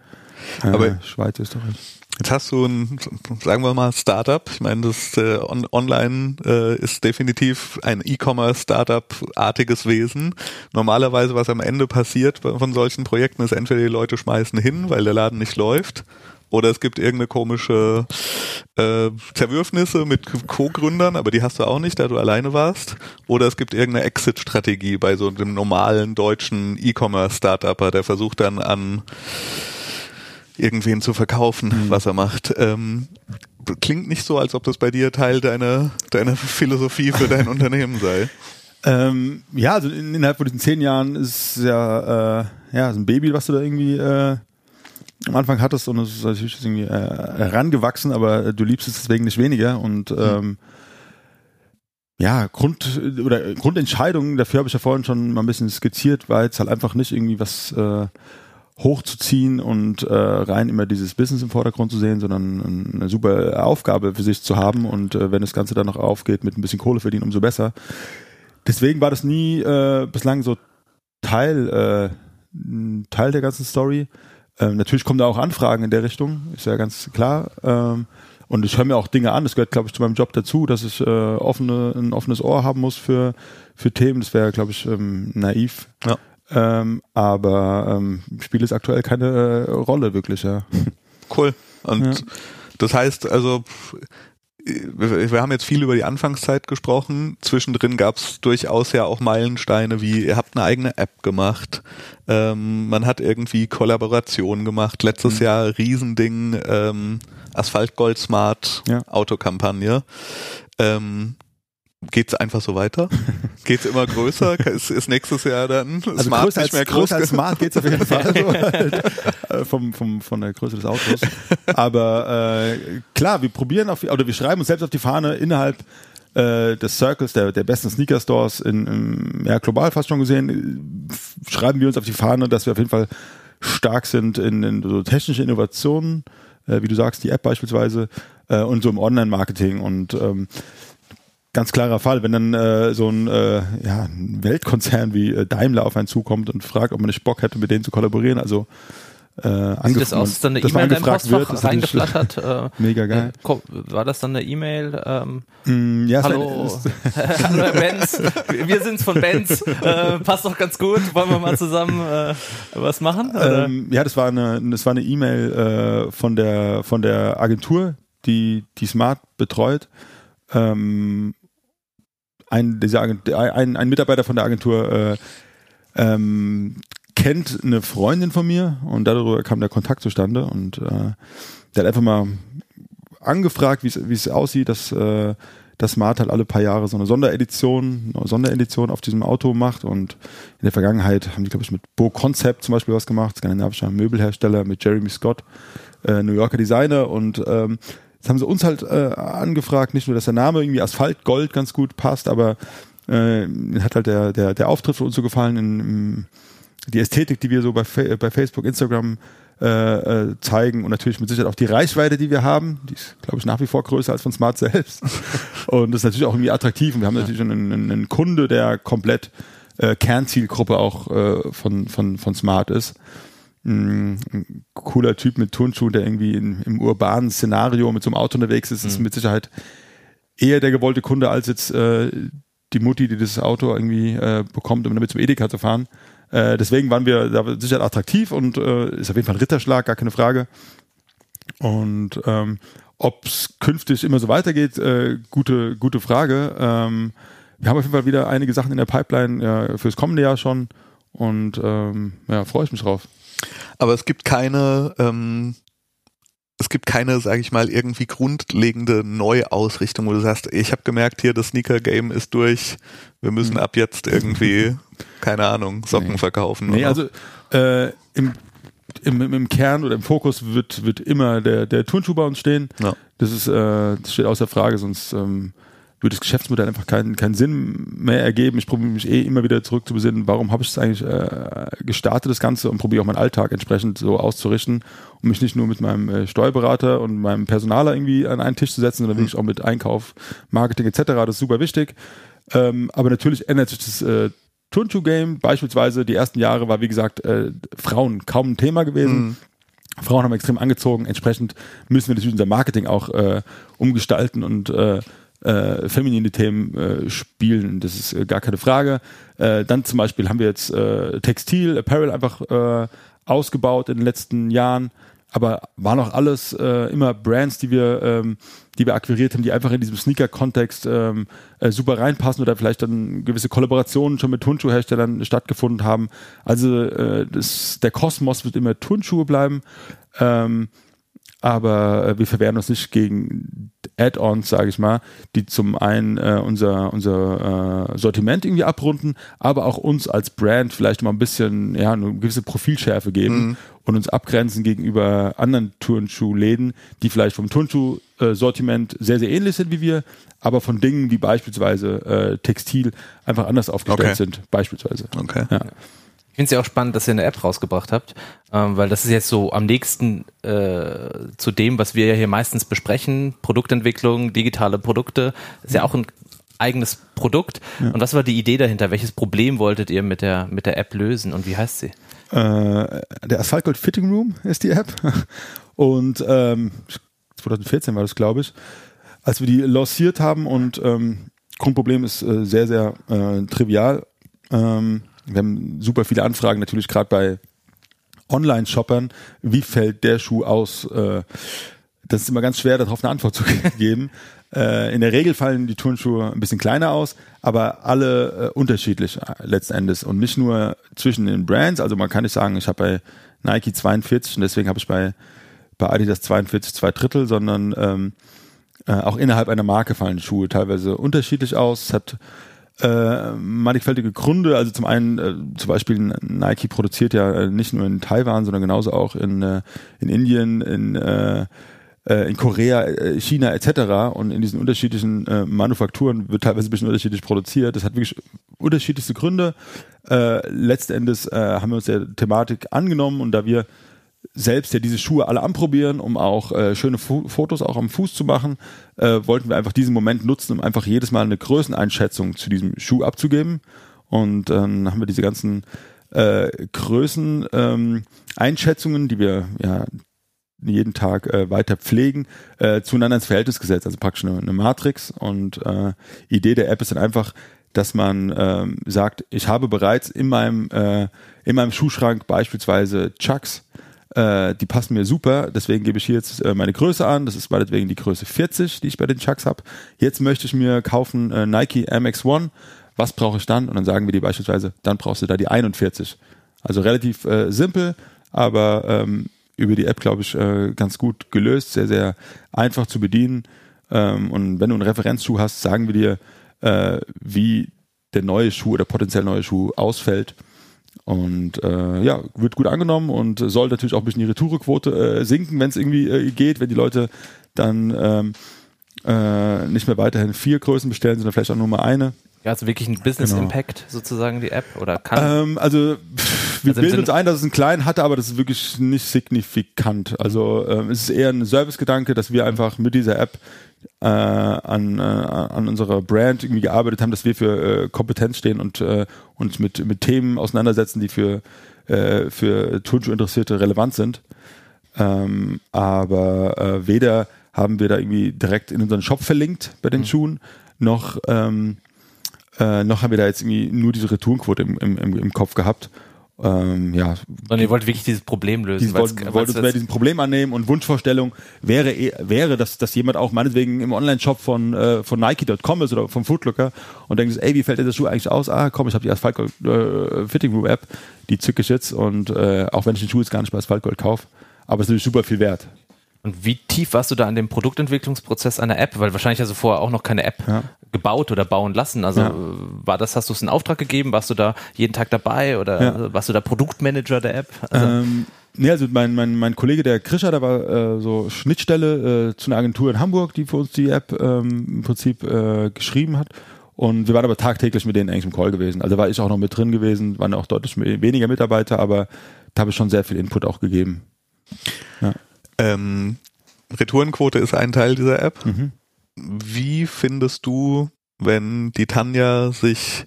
äh, Aber Schweiz, Österreich. Jetzt hast du ein, sagen wir mal, Startup. Ich meine, das äh, on, Online äh, ist definitiv ein E-Commerce-Startup-artiges Wesen. Normalerweise, was am Ende passiert von solchen Projekten, ist entweder die Leute schmeißen hin, weil der Laden nicht läuft, oder es gibt irgendeine komische äh, Zerwürfnisse mit Co-Gründern, aber die hast du auch nicht, da du alleine warst. Oder es gibt irgendeine Exit-Strategie bei so einem normalen deutschen E-Commerce-Startupper, der versucht dann an irgendwen zu verkaufen, mhm. was er macht. Ähm, klingt nicht so, als ob das bei dir Teil deiner, deiner Philosophie für dein Unternehmen sei. Ähm, ja, also in, innerhalb von diesen zehn Jahren ist es ja, äh, ja, so ein Baby, was du da irgendwie äh, am Anfang hattest und es ist natürlich irgendwie äh, herangewachsen, aber du liebst es deswegen nicht weniger und ähm, ja, Grund oder Grundentscheidungen, dafür habe ich ja vorhin schon mal ein bisschen skizziert, war jetzt halt einfach nicht irgendwie was äh, hochzuziehen und äh, rein immer dieses Business im Vordergrund zu sehen, sondern eine super Aufgabe für sich zu haben und äh, wenn das Ganze dann noch aufgeht mit ein bisschen Kohle verdienen, umso besser. Deswegen war das nie äh, bislang so Teil, äh, Teil der ganzen Story. Ähm, natürlich kommen da auch Anfragen in der Richtung, ist ja ganz klar. Ähm, und ich höre mir auch Dinge an. Das gehört, glaube ich, zu meinem Job dazu, dass ich äh, offene, ein offenes Ohr haben muss für, für Themen. Das wäre, glaube ich, ähm, naiv. Ja. Ähm, aber ähm, spielt es aktuell keine äh, Rolle wirklich, ja. Cool. Und ja. das heißt, also wir haben jetzt viel über die Anfangszeit gesprochen. Zwischendrin gab es durchaus ja auch Meilensteine, wie ihr habt eine eigene App gemacht, ähm, man hat irgendwie Kollaborationen gemacht. Letztes mhm. Jahr Riesending, ähm, Asphalt Gold Smart ja. Autokampagne. Ähm, Geht's einfach so weiter? Geht's immer größer? Ist, ist nächstes Jahr dann also Smart größer nicht mehr als, groß? Größer als Smart geht's auf jeden Fall. so halt, äh, vom, vom, von der Größe des Autos. Aber äh, klar, wir probieren auf, oder wir schreiben uns selbst auf die Fahne innerhalb äh, des Circles, der, der besten Sneaker Stores in, in ja, global fast schon gesehen, schreiben wir uns auf die Fahne, dass wir auf jeden Fall stark sind in, in so technische Innovationen, äh, wie du sagst, die App beispielsweise, äh, und so im Online-Marketing und ähm, ganz klarer Fall, wenn dann äh, so ein, äh, ja, ein Weltkonzern wie äh, Daimler auf einen zukommt und fragt, ob man nicht Bock hätte, mit denen zu kollaborieren, also äh, Sieht das aus, dass dann eine E-Mail in dein Postfach wird, reingeflattert? Äh, mega geil. Äh, war das dann eine E-Mail? Ähm, mm, ja, hallo, hallo Herr Benz, wir sind's von Benz, äh, passt doch ganz gut, wollen wir mal zusammen äh, was machen? Ähm, ja, das war eine, das war eine E-Mail äh, von der von der Agentur, die die Smart betreut. Ähm, ein, dieser Agentur, ein, ein Mitarbeiter von der Agentur äh, ähm, kennt eine Freundin von mir und darüber kam der Kontakt zustande und äh, der hat einfach mal angefragt, wie es aussieht, dass äh, dass Smart halt alle paar Jahre so eine Sonderedition, eine Sonderedition auf diesem Auto macht und in der Vergangenheit haben die, glaube ich, mit Bo Concept zum Beispiel was gemacht, skandinavischer Möbelhersteller, mit Jeremy Scott, äh, New Yorker Designer und ähm, Jetzt haben sie uns halt äh, angefragt, nicht nur, dass der Name irgendwie Asphalt Gold ganz gut passt, aber äh, hat halt der, der, der Auftritt für uns so gefallen, in, in die Ästhetik, die wir so bei, bei Facebook, Instagram äh, äh, zeigen und natürlich mit Sicherheit auch die Reichweite, die wir haben, die ist, glaube ich, nach wie vor größer als von Smart selbst. und das ist natürlich auch irgendwie attraktiv und wir haben ja. natürlich einen, einen Kunde, der komplett äh, Kernzielgruppe auch äh, von, von, von Smart ist ein cooler Typ mit Turnschuhen, der irgendwie in, im urbanen Szenario mit so einem Auto unterwegs ist, ist mhm. mit Sicherheit eher der gewollte Kunde als jetzt äh, die Mutti, die das Auto irgendwie äh, bekommt, um damit zum Edeka zu fahren. Äh, deswegen waren wir da sicher attraktiv und äh, ist auf jeden Fall ein Ritterschlag, gar keine Frage. Und ähm, ob es künftig immer so weitergeht, äh, gute, gute Frage. Ähm, wir haben auf jeden Fall wieder einige Sachen in der Pipeline fürs kommende Jahr schon und ähm, ja, freue ich mich drauf. Aber es gibt keine, ähm, es gibt keine, sage ich mal, irgendwie grundlegende Neuausrichtung, wo du sagst, ich habe gemerkt, hier das Sneaker-Game ist durch, wir müssen mhm. ab jetzt irgendwie, keine Ahnung, Socken nee. verkaufen. Nee, oder? also äh, im, im, im, Kern oder im Fokus wird, wird immer der, der Turnschuh bei uns stehen. Ja. Das ist, äh, das steht außer Frage, sonst ähm, würde das Geschäftsmodell einfach keinen, keinen Sinn mehr ergeben. Ich probiere mich eh immer wieder zurück zu besinnen, warum habe ich es eigentlich äh, gestartet, das Ganze, und probiere auch meinen Alltag entsprechend so auszurichten, um mich nicht nur mit meinem äh, Steuerberater und meinem Personaler irgendwie an einen Tisch zu setzen, sondern mhm. wirklich auch mit Einkauf, Marketing etc. Das ist super wichtig. Ähm, aber natürlich ändert sich das äh, Turnschuh-Game. Beispielsweise die ersten Jahre war, wie gesagt, äh, Frauen kaum ein Thema gewesen. Mhm. Frauen haben extrem angezogen. Entsprechend müssen wir natürlich unser Marketing auch äh, umgestalten und äh, äh, feminine Themen äh, spielen. Das ist äh, gar keine Frage. Äh, dann zum Beispiel haben wir jetzt äh, Textil, Apparel einfach äh, ausgebaut in den letzten Jahren. Aber waren auch alles äh, immer Brands, die wir, ähm, die wir akquiriert haben, die einfach in diesem Sneaker-Kontext ähm, äh, super reinpassen oder vielleicht dann gewisse Kollaborationen schon mit Turnschuhherstellern stattgefunden haben. Also äh, das, der Kosmos wird immer Turnschuhe bleiben. Ähm, aber äh, wir verwehren uns nicht gegen Add-ons, sage ich mal, die zum einen äh, unser, unser äh, Sortiment irgendwie abrunden, aber auch uns als Brand vielleicht mal ein bisschen ja, eine gewisse Profilschärfe geben mhm. und uns abgrenzen gegenüber anderen Turnschuhläden, die vielleicht vom Turnschuh-Sortiment sehr, sehr ähnlich sind wie wir, aber von Dingen wie beispielsweise äh, Textil einfach anders aufgestellt okay. sind, beispielsweise. Okay. Ja finde es ja auch spannend, dass ihr eine App rausgebracht habt, ähm, weil das ist jetzt so am nächsten äh, zu dem, was wir ja hier meistens besprechen. Produktentwicklung, digitale Produkte, ist ja auch ein eigenes Produkt. Ja. Und was war die Idee dahinter? Welches Problem wolltet ihr mit der, mit der App lösen und wie heißt sie? Äh, der Asphalt Gold Fitting Room ist die App. Und ähm, 2014 war das, glaube ich, als wir die lanciert haben und ähm, Grundproblem ist äh, sehr, sehr äh, trivial. Ähm, wir haben super viele Anfragen natürlich gerade bei Online-Shoppern. Wie fällt der Schuh aus? Äh, das ist immer ganz schwer, darauf eine Antwort zu geben. Äh, in der Regel fallen die Turnschuhe ein bisschen kleiner aus, aber alle äh, unterschiedlich letzten Endes und nicht nur zwischen den Brands. Also man kann nicht sagen, ich habe bei Nike 42 und deswegen habe ich bei, bei Adidas 42 zwei Drittel, sondern ähm, auch innerhalb einer Marke fallen Schuhe teilweise unterschiedlich aus. Es hat äh, mannigfaltige Gründe. Also zum einen, äh, zum Beispiel Nike produziert ja äh, nicht nur in Taiwan, sondern genauso auch in, äh, in Indien, in, äh, äh in Korea, äh, China etc. Und in diesen unterschiedlichen äh, Manufakturen wird teilweise ein bisschen unterschiedlich produziert. Das hat wirklich unterschiedlichste Gründe. Äh, letzten äh, haben wir uns der Thematik angenommen und da wir selbst ja diese Schuhe alle anprobieren, um auch äh, schöne Fu Fotos auch am Fuß zu machen, äh, wollten wir einfach diesen Moment nutzen, um einfach jedes Mal eine Größeneinschätzung zu diesem Schuh abzugeben. Und dann ähm, haben wir diese ganzen äh, Größen ähm, die wir ja jeden Tag äh, weiter pflegen, äh, zueinander ins Verhältnis gesetzt, also praktisch eine, eine Matrix. Und äh, Idee der App ist dann einfach, dass man ähm, sagt, ich habe bereits in meinem äh, in meinem Schuhschrank beispielsweise Chucks äh, die passen mir super, deswegen gebe ich hier jetzt äh, meine Größe an. Das ist meinetwegen die Größe 40, die ich bei den Chucks habe. Jetzt möchte ich mir kaufen äh, Nike MX1. Was brauche ich dann? Und dann sagen wir dir beispielsweise, dann brauchst du da die 41. Also relativ äh, simpel, aber ähm, über die App, glaube ich, äh, ganz gut gelöst, sehr, sehr einfach zu bedienen. Ähm, und wenn du einen Referenzschuh hast, sagen wir dir, äh, wie der neue Schuh oder potenziell neue Schuh ausfällt. Und äh, ja, wird gut angenommen und soll natürlich auch ein bisschen die Retourequote äh, sinken, wenn es irgendwie äh, geht, wenn die Leute dann ähm, äh, nicht mehr weiterhin vier Größen bestellen, sondern vielleicht auch nur mal eine. Ja, also wirklich ein Business genau. Impact sozusagen die App oder kann? Ähm, also pff, wir also bilden uns ein, dass es einen kleinen hatte, aber das ist wirklich nicht signifikant. Also ähm, es ist eher ein Servicegedanke, dass wir einfach mit dieser App äh, an, äh, an unserer Brand irgendwie gearbeitet haben, dass wir für äh, Kompetenz stehen und äh, uns mit, mit Themen auseinandersetzen, die für, äh, für Turnschuh-Interessierte relevant sind. Ähm, aber äh, weder haben wir da irgendwie direkt in unseren Shop verlinkt bei den mhm. Schuhen, noch, ähm, äh, noch haben wir da jetzt irgendwie nur diese Retourenquote im, im, im Kopf gehabt. Ähm, ja. Sondern ihr wollt wirklich dieses Problem lösen. Dieses, wollt, wollt uns mehr diesen Problem annehmen und Wunschvorstellung wäre, eh, wäre dass, dass jemand auch meinetwegen im Online-Shop von, äh, von Nike.com ist oder vom Footlooker und denkt, ey, wie fällt dir das Schuh eigentlich aus? Ah, komm, ich habe die Asphaltgold äh, Fitting Room App, die zücke ich jetzt und äh, auch wenn ich den Schuh jetzt gar nicht bei Asphaltgold kaufe, aber es ist natürlich super viel wert. Und wie tief warst du da an dem Produktentwicklungsprozess einer App? Weil wahrscheinlich hast du vorher auch noch keine App ja. gebaut oder bauen lassen. Also ja. war das, hast du es in Auftrag gegeben? Warst du da jeden Tag dabei oder ja. warst du da Produktmanager der App? Also ähm, nee, also mein, mein, mein Kollege, der Krischer, der war äh, so Schnittstelle äh, zu einer Agentur in Hamburg, die für uns die App ähm, im Prinzip äh, geschrieben hat. Und wir waren aber tagtäglich mit denen eigentlich im Call gewesen. Also war ich auch noch mit drin gewesen, waren auch deutlich weniger Mitarbeiter, aber da habe ich schon sehr viel Input auch gegeben. Ja. Ähm, Retourenquote ist ein Teil dieser App. Mhm. Wie findest du, wenn die Tanja sich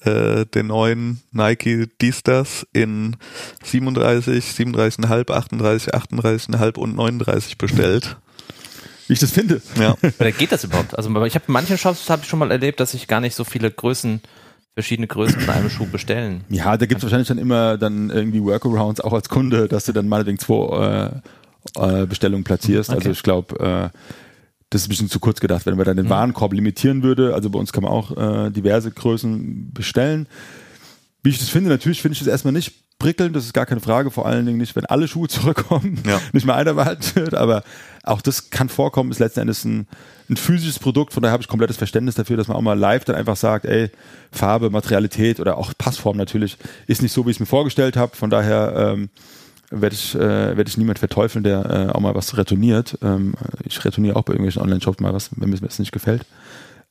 äh, den neuen Nike Distas in 37, 37,5, 38, 38,5 und 39 bestellt? Wie ich das finde. Ja. Oder geht das überhaupt? Also ich habe manche Shops habe ich schon mal erlebt, dass ich gar nicht so viele Größen verschiedene Größen von einem Schuh bestellen. Ja, da gibt es wahrscheinlich dann immer dann irgendwie Workarounds auch als Kunde, dass du dann meinetwegen zwei äh, äh, Bestellung platzierst. Also okay. Also ich glaube, äh, das ist ein bisschen zu kurz gedacht, wenn man dann den mhm. Warenkorb limitieren würde. Also bei uns kann man auch äh, diverse Größen bestellen. Wie ich das finde, natürlich finde ich das erstmal nicht prickelnd, das ist gar keine Frage, vor allen Dingen nicht, wenn alle Schuhe zurückkommen, Ja. nicht mehr einer behalten wird, aber auch das kann vorkommen, ist letzten Endes ein, ein physisches Produkt, von daher habe ich komplettes Verständnis dafür, dass man auch mal live dann einfach sagt, ey, Farbe, Materialität oder auch Passform natürlich ist nicht so, wie ich es mir vorgestellt habe, von daher ähm, werde ich, äh, werde ich niemand verteufeln, der äh, auch mal was retourniert. Ähm, ich retourniere auch bei irgendwelchen Online-Shops mal was, wenn mir das nicht gefällt.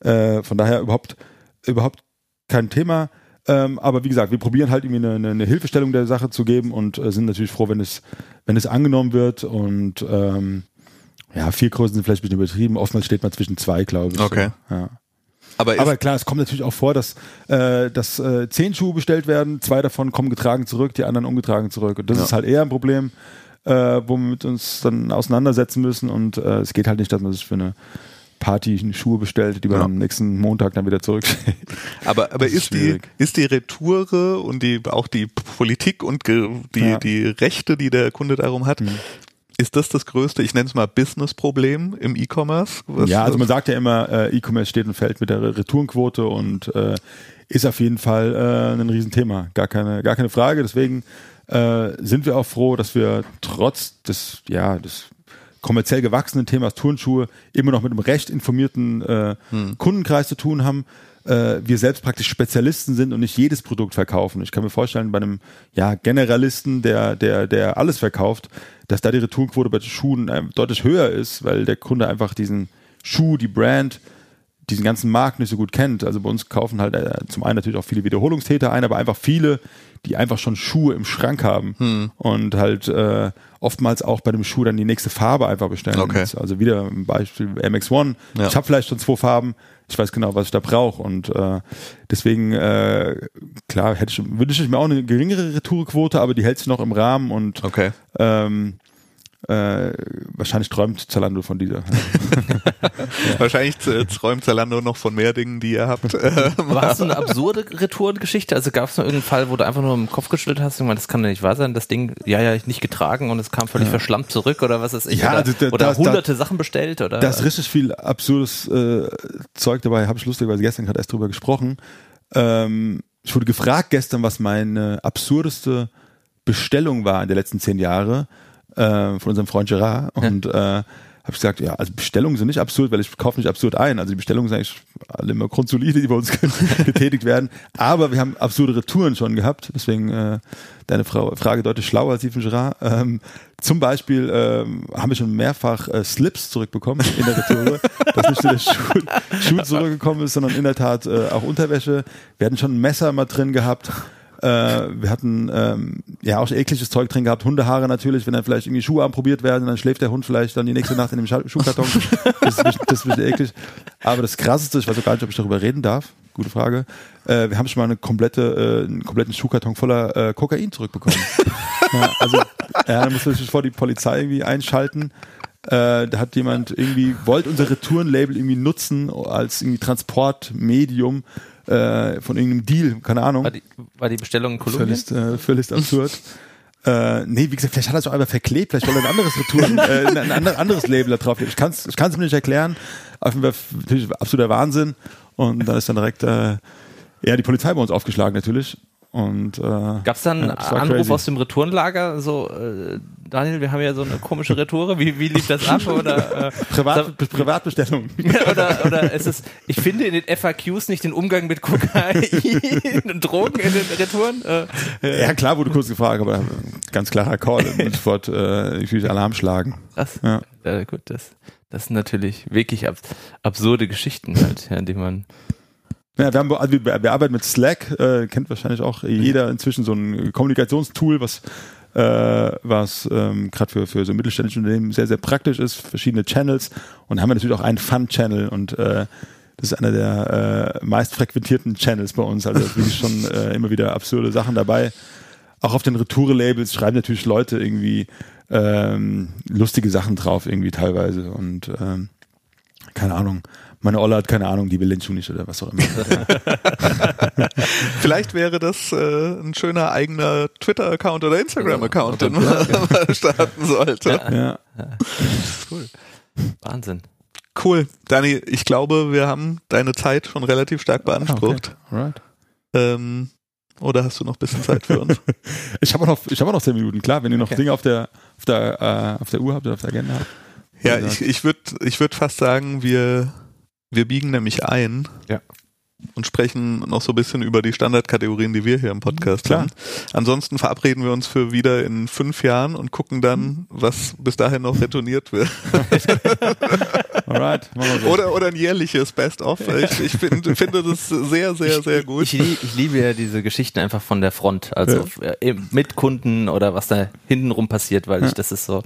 Äh, von daher überhaupt, überhaupt kein Thema. Ähm, aber wie gesagt, wir probieren halt irgendwie eine, eine, Hilfestellung der Sache zu geben und äh, sind natürlich froh, wenn es, wenn es angenommen wird. Und ähm, ja, vier Größen sind vielleicht ein bisschen übertrieben. Oftmals steht man zwischen zwei, glaube ich. Okay. Ja. Aber, Aber klar, es kommt natürlich auch vor, dass, äh, dass äh, zehn Schuhe bestellt werden, zwei davon kommen getragen zurück, die anderen ungetragen zurück. Und das Ja. ist halt eher ein Problem, äh, wo wir mit uns dann auseinandersetzen müssen. Und äh, es geht halt nicht, dass man sich für eine Party Schuhe bestellt, die man Ja. am nächsten Montag dann wieder zurückschickt. aber, aber ist ist, die, ist die Retoure und die, auch die Politik und die, Ja. die Rechte, die der Kunde darum hat, ist das das größte, ich nenne es mal Business-Problem im E-Commerce? Ja, also man sagt ja immer, äh, E-Commerce steht und fällt mit der Re- Retourenquote und äh, ist auf jeden Fall äh, ein Riesenthema. Gar keine, gar keine Frage. Deswegen äh, sind wir auch froh, dass wir trotz des, ja, des kommerziell gewachsenen Themas Turnschuhe immer noch mit einem recht informierten äh, Kundenkreis zu tun haben. Äh, wir selbst praktisch Spezialisten sind und nicht jedes Produkt verkaufen. Ich kann mir vorstellen, bei einem ja, Generalisten, der, der, der alles verkauft, dass da die Retourenquote bei den Schuhen äh, deutlich höher ist, weil der Kunde einfach diesen Schuh, die Brand, diesen ganzen Markt nicht so gut kennt. Also bei uns kaufen halt äh, zum einen natürlich auch viele Wiederholungstäter ein, aber einfach viele, die einfach schon Schuhe im Schrank haben und halt äh, oftmals auch bei dem Schuh dann die nächste Farbe einfach bestellen. Okay. Also wieder ein Beispiel MX1. Ja. Ich habe vielleicht schon zwei Farben, ich weiß genau, was ich da brauche und äh, deswegen äh, klar hätte ich, wünsche ich mir auch eine geringere Retourequote, aber die hält sich noch im Rahmen und Okay. ähm, äh, wahrscheinlich träumt Zalando von dieser. Wahrscheinlich äh, träumt Zalando noch von mehr Dingen, die ihr habt. Aber hast du eine absurde Retourengeschichte? Also gab es noch irgendeinen Fall, wo du einfach nur im Kopf geschüttelt hast und das kann ja nicht wahr sein, das Ding, ja, ja, nicht getragen und es kam völlig verschlammt zurück oder was ist ich? Ja, oder also da- oder da- hunderte Sachen bestellt oder? Da ist richtig viel absurdes äh, Zeug dabei, habe ich lustigerweise gestern gerade erst drüber gesprochen. Ähm, ich wurde gefragt gestern, was meine absurdeste Bestellung war in der letzten zehn Jahre äh, von unserem Freund Gerard. Und äh, habe ich gesagt, ja, also Bestellungen sind nicht absurd, weil ich kaufe nicht absurd ein. Also die Bestellungen sind eigentlich alle immer grundsolide, die bei uns getätigt werden. Aber wir haben absurde Retouren schon gehabt. Deswegen äh, deine Frau, Frage deutlich schlauer als die von Gerard. Ähm, zum Beispiel ähm, haben wir schon mehrfach äh, Slips zurückbekommen in der Retour, dass nicht nur der Schuh, Schuh zurückgekommen ist, sondern in der Tat äh, auch Unterwäsche. Wir hatten schon ein Messer mal drin gehabt. Äh, wir hatten ähm, ja auch ekliges Zeug drin gehabt, Hundehaare natürlich, wenn dann vielleicht irgendwie Schuhe anprobiert werden, dann schläft der Hund vielleicht dann die nächste Nacht in dem Scha- Schuhkarton. Das ist, ein bisschen- das ist ein bisschen eklig. Aber das krasseste, ich weiß auch gar nicht, ob ich darüber reden darf, gute Frage. Äh, wir haben schon mal eine komplette, äh, einen kompletten Schuhkarton voller äh, Kokain zurückbekommen. ja, also ja, da musste ich vor die Polizei irgendwie einschalten. Äh, da hat jemand irgendwie, wollte unser Retourenlabel irgendwie nutzen als irgendwie Transportmedium äh, von irgendeinem Deal, keine Ahnung. war, die, war die Bestellung in Kolumbien? Völlig, äh, völlig absurd. Äh, nee, wie gesagt, vielleicht hat er es auch einfach verklebt, vielleicht wollte er ein anderes Retouren, äh, ein ander- anderes Label da drauf. Ich kann es ich kann's mir nicht erklären. Auf jeden Fall natürlich absoluter Wahnsinn. Und dann ist dann direkt äh, ja, die Polizei bei uns aufgeschlagen natürlich. Und äh, Gab es dann einen Ja, Anruf crazy. aus dem Retourenlager? So, äh, Daniel, wir haben ja so eine komische Retoure. Wie, wie lief das ab? Oder, äh, Privat, Privatbestellung. oder, oder ist es, ich finde in den FAQs nicht den Umgang mit Kokain und Drogen in den Retouren. Äh, Ja, klar wurde kurz gefragt, aber ganz klarer Call. Und sofort äh, ich will Alarm schlagen. krass. Ja. Ja, gut, das, das sind natürlich wirklich ab, absurde Geschichten halt, ja, die man. Ja, wir, haben, also wir, wir arbeiten mit Slack, äh, kennt wahrscheinlich auch jeder inzwischen so ein Kommunikationstool, was äh, was ähm, gerade für, für so mittelständische Unternehmen sehr, sehr praktisch ist, verschiedene Channels und haben wir natürlich auch einen Fun-Channel und äh, das ist einer der äh, meist frequentierten Channels bei uns, also da sind schon äh, immer wieder absurde Sachen dabei. Auch auf den Retoure-Labels schreiben natürlich Leute irgendwie ähm, lustige Sachen drauf irgendwie teilweise und ähm, keine Ahnung. Meine Olle hat keine Ahnung, die will den Schuh nicht oder was auch immer. Vielleicht wäre das äh, ein schöner eigener Twitter-Account oder Instagram-Account, den man mal starten sollte. ja. Cool. Wahnsinn. Cool. Dani, ich glaube, wir haben deine Zeit schon relativ stark beansprucht. Alright. Ähm, Oder hast du noch ein bisschen Zeit für uns? ich habe noch, ich habe noch zehn Minuten. Klar, wenn ihr noch okay. Dinge auf der, auf der, äh, auf der Uhr habt oder auf der Agenda habt. Ja, ich, ich würde, ich würde fast sagen, wir, wir biegen nämlich ein. Ja und sprechen noch so ein bisschen über die Standardkategorien, die wir hier im Podcast Klar. haben. Ansonsten verabreden wir uns für wieder in fünf Jahren und gucken dann, was bis dahin noch retourniert wird. Alright, so. oder, oder ein jährliches Best-of. Ich, ich find, finde das sehr, sehr, sehr gut. Ich, ich, ich, liebe ja diese Geschichten einfach von der Front, also ja. mit Kunden oder was da hintenrum passiert, weil ich das ist so,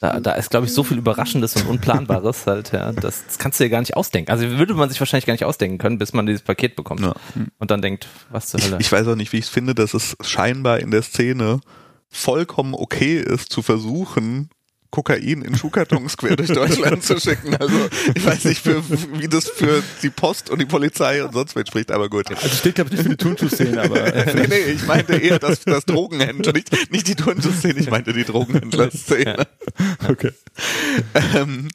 da, da ist, glaube ich, so viel Überraschendes und Unplanbares halt, ja. Das, das, kannst du dir gar nicht ausdenken. Also würde man sich wahrscheinlich gar nicht ausdenken können, bis man dieses Paket bekommt. Ja. Und dann denkt, was zur Hölle. Ich, ich weiß auch nicht, wie ich es finde, dass es scheinbar in der Szene vollkommen okay ist, zu versuchen, Kokain in Schuhkartons quer durch Deutschland zu schicken. Also ich weiß nicht, für, wie das für die Post und die Polizei und sonst wer spricht, aber gut. Also steht glaube ich nicht für die Turnschuh-Szene, aber... Äh, nee, nee, ich meinte eher das, das Drogenhändler, nicht, nicht die Turnschuh-Szene, ich meinte die Drogenhändler-Szene. Okay. Ähm,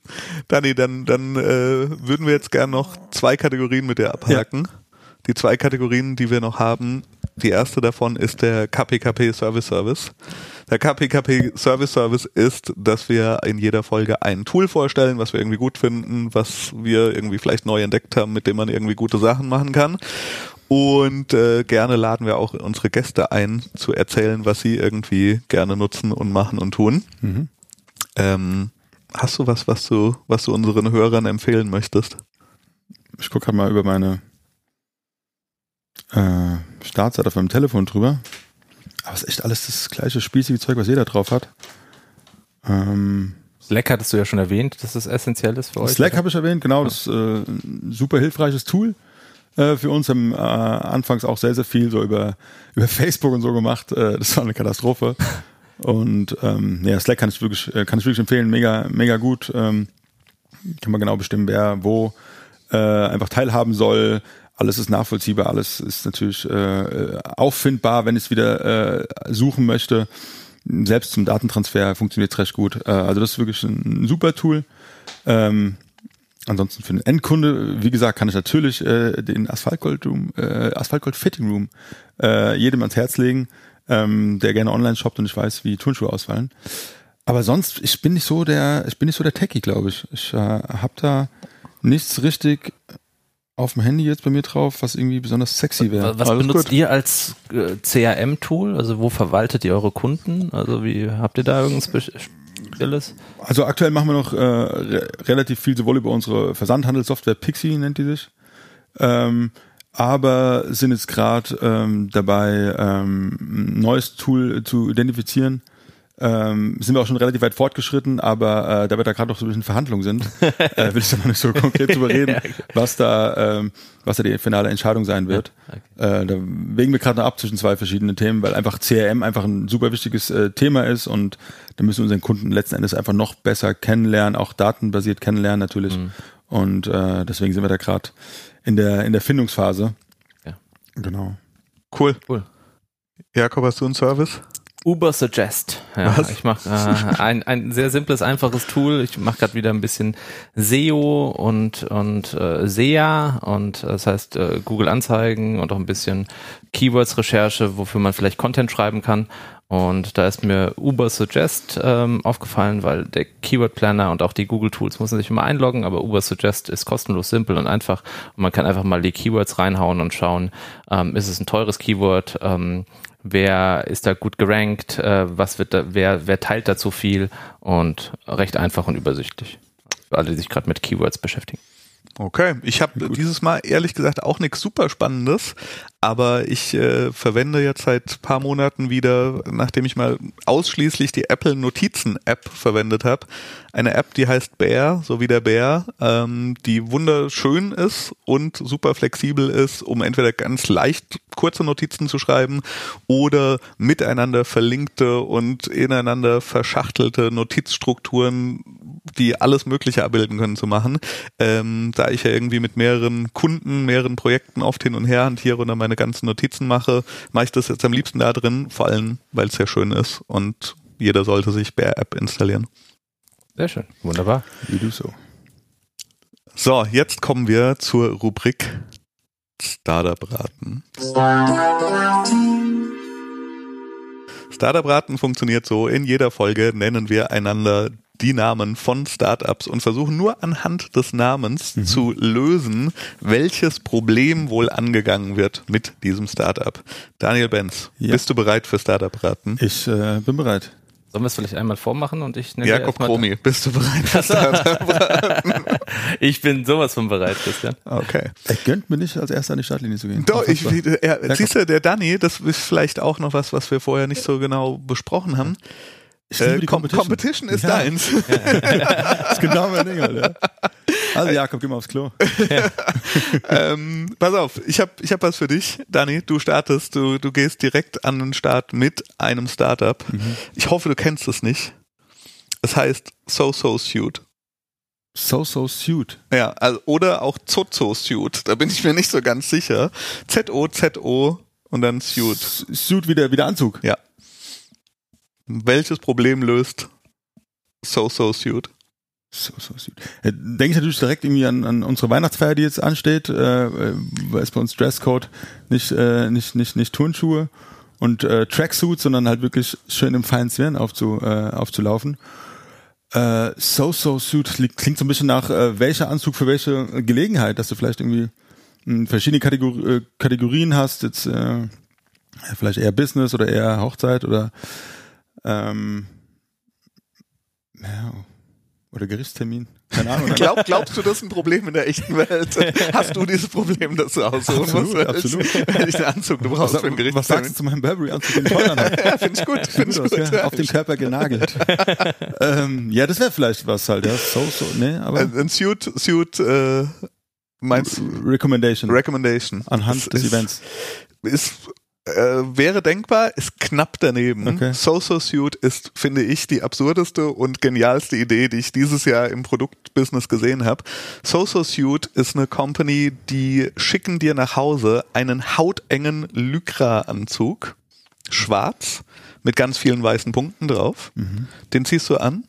Dani, dann, dann äh, würden wir jetzt gern noch zwei Kategorien mit dir abhaken. Ja. Die zwei Kategorien, die wir noch haben, die erste davon ist der KPKP Service Service. Der KPKP Service Service ist, dass wir in jeder Folge ein Tool vorstellen, was wir irgendwie gut finden, was wir irgendwie vielleicht neu entdeckt haben, mit dem man irgendwie gute Sachen machen kann. Und äh, gerne laden wir auch unsere Gäste ein, zu erzählen, was sie irgendwie gerne nutzen und machen und tun. Mhm. Ähm, hast du was, was du, was du unseren Hörern empfehlen möchtest? Ich gucke mal über meine äh, Startseite auf meinem Telefon drüber. Aber es ist echt alles das gleiche spießige Zeug, was jeder drauf hat. Ähm, Slack hattest du ja schon erwähnt, dass das essentiell ist für euch. Slack habe ich erwähnt, genau. Das ist äh, ein super hilfreiches Tool äh, für uns. Haben äh, anfangs auch sehr, sehr viel so über, über Facebook und so gemacht. Äh, das war eine Katastrophe. Und ähm, ja, Slack kann ich wirklich, äh, kann ich wirklich empfehlen. Mega, mega gut. Ähm, kann man genau bestimmen, wer wo äh, einfach teilhaben soll alles ist nachvollziehbar, alles ist natürlich äh, auffindbar, wenn ich es wieder äh, suchen möchte. Selbst zum Datentransfer funktioniert es recht gut. Äh, also das ist wirklich ein, ein super Tool. Ähm, ansonsten für den Endkunde, wie gesagt, kann ich natürlich äh, den Asphaltgold Room, äh, Asphaltgold Fitting Room äh, jedem ans Herz legen, ähm, der gerne online shoppt und ich weiß, wie Turnschuhe ausfallen. Aber sonst, ich bin nicht so der, ich bin nicht so der Techie, glaube ich. Ich äh, habe da nichts richtig auf dem Handy jetzt bei mir drauf, was irgendwie besonders sexy wäre. Was Alles benutzt gut. ihr als äh, CRM-Tool? Also wo verwaltet ihr eure Kunden? Also wie habt ihr da irgendwas Spezielles? Also aktuell machen wir noch äh, re relativ viel sowohl über unsere Versandhandelssoftware Pixie nennt die sich, ähm, aber sind jetzt gerade ähm, dabei, ähm, ein neues Tool zu identifizieren, ähm, sind wir auch schon relativ weit fortgeschritten, aber äh, da wir da gerade noch so ein bisschen Verhandlungen sind, äh, will ich da noch nicht so konkret drüber reden, was da, ähm, was da die finale Entscheidung sein wird. Okay. Äh, da wägen wir gerade noch ab zwischen zwei verschiedenen Themen, weil einfach CRM einfach ein super wichtiges äh, Thema ist und da müssen wir unseren Kunden letzten Endes einfach noch besser kennenlernen, auch datenbasiert kennenlernen natürlich. Mhm. Und äh, deswegen sind wir da gerade in der in der Findungsphase. Ja. Genau. Cool. Cool. Jakob, hast du einen Service? Uber Suggest. Ja, Was? ich mache äh, ein, ein sehr simples, einfaches Tool. Ich mache gerade wieder ein bisschen SEO und und äh, SEA und das heißt äh, Google Anzeigen und auch ein bisschen Keywords Recherche, wofür man vielleicht Content schreiben kann. Und da ist mir Uber Suggest ähm, aufgefallen, weil der Keyword Planner und auch die Google Tools muss man sich immer einloggen, aber Uber Suggest ist kostenlos, simpel und einfach. Und man kann einfach mal die Keywords reinhauen und schauen, ähm, ist es ein teures Keyword, ähm, wer ist da gut gerankt, äh, was wird da, wer, wer teilt dazu viel und recht einfach und übersichtlich. Für alle, die sich gerade mit Keywords beschäftigen. Okay, ich habe dieses Mal ehrlich gesagt auch nichts super Spannendes, aber ich äh, verwende jetzt seit paar Monaten wieder, nachdem ich mal ausschließlich die Apple Notizen App verwendet habe, eine App, die heißt Bear, so wie der Bär, ähm, die wunderschön ist und super flexibel ist, um entweder ganz leicht kurze Notizen zu schreiben oder miteinander verlinkte und ineinander verschachtelte Notizstrukturen, die alles Mögliche abbilden können, zu machen. Ähm, da ich ja irgendwie mit mehreren Kunden, mehreren Projekten oft hin und her hantiere und dann meine ganzen Notizen mache, mache ich das jetzt am liebsten da drin, vor allem, weil es sehr schön ist und jeder sollte sich Bear App installieren. Sehr schön. Wunderbar. Wie du so. So, jetzt kommen wir zur Rubrik Startup-Raten. Startup-Raten funktioniert so, in jeder Folge nennen wir einander die Namen von Startups und versuchen nur anhand des Namens mhm. zu lösen, welches Problem wohl angegangen wird mit diesem Startup. Daniel Benz, ja. bist du bereit für Startup-Raten? Ich äh, bin bereit. Sollen wir es vielleicht einmal vormachen und ich nenne Jakob Kromi, bist du bereit für Startup-Raten? ich bin sowas von bereit, Christian. Okay. Er gönnt mir nicht, als erster an die Startlinie zu gehen. Doch, ich, er, siehst du, der Danny, das ist vielleicht auch noch was, was wir vorher nicht so genau besprochen haben. Äh, die Competition. Competition ist ja. deins. das ist genau mein Ding, Alter. Also Jakob, geh mal aufs Klo. ähm, pass auf, ich habe ich hab was für dich, Dani. Du startest, du, du gehst direkt an den Start mit einem Startup. Mhm. Ich hoffe, du kennst es nicht. Es heißt So So Suit. So So Suit. Ja, also, oder auch Zozo Suit. Da bin ich mir nicht so ganz sicher. Z-O, Z-O und dann Suit. Suit wie der, wie der Anzug. Ja. Welches Problem löst So So? So. Äh, denke ich natürlich direkt irgendwie an, an unsere Weihnachtsfeier, die jetzt ansteht, äh, äh weil es bei uns Dresscode nicht, äh, nicht, nicht, nicht Turnschuhe und äh, Tracksuit, sondern halt wirklich schön im feinen Zwirn aufzu, äh, aufzulaufen. Äh, so So Suit klingt so ein bisschen nach äh, welcher Anzug für welche Gelegenheit, dass du vielleicht irgendwie hm, verschiedene Kategor äh, Kategorien hast, jetzt äh, vielleicht eher Business oder eher Hochzeit oder ähm, ja, oder Gerichtstermin. Keine Ahnung. Glaub, glaubst du, das ist ein Problem in der echten Welt? Hast du dieses Problem, dass du aussuchen absolut, musst? Absolut. Wenn ich den Anzug du brauchst was, für ein Gerichtstermin. Was sagst du zu meinem Burberry-Anzug, den ich habe? ja, finde ich gut. Find ich gut. Aus, ja, auf den Körper genagelt. ähm, ja, das wäre vielleicht was halt, ja. So, so, nee, aber. Ein, Suit, Suit, äh, meinst Recommendation. Recommendation. Anhand das des ist, Events. Ist äh, wäre denkbar, ist knapp daneben. Okay. So-So Suit ist, finde ich, die absurdeste und genialste Idee, die ich dieses Jahr im Produktbusiness gesehen habe. So-So Suit ist eine Company, die schicken dir nach Hause einen hautengen Lycra-Anzug, schwarz, mit ganz vielen weißen Punkten drauf. Mhm. Den ziehst du an.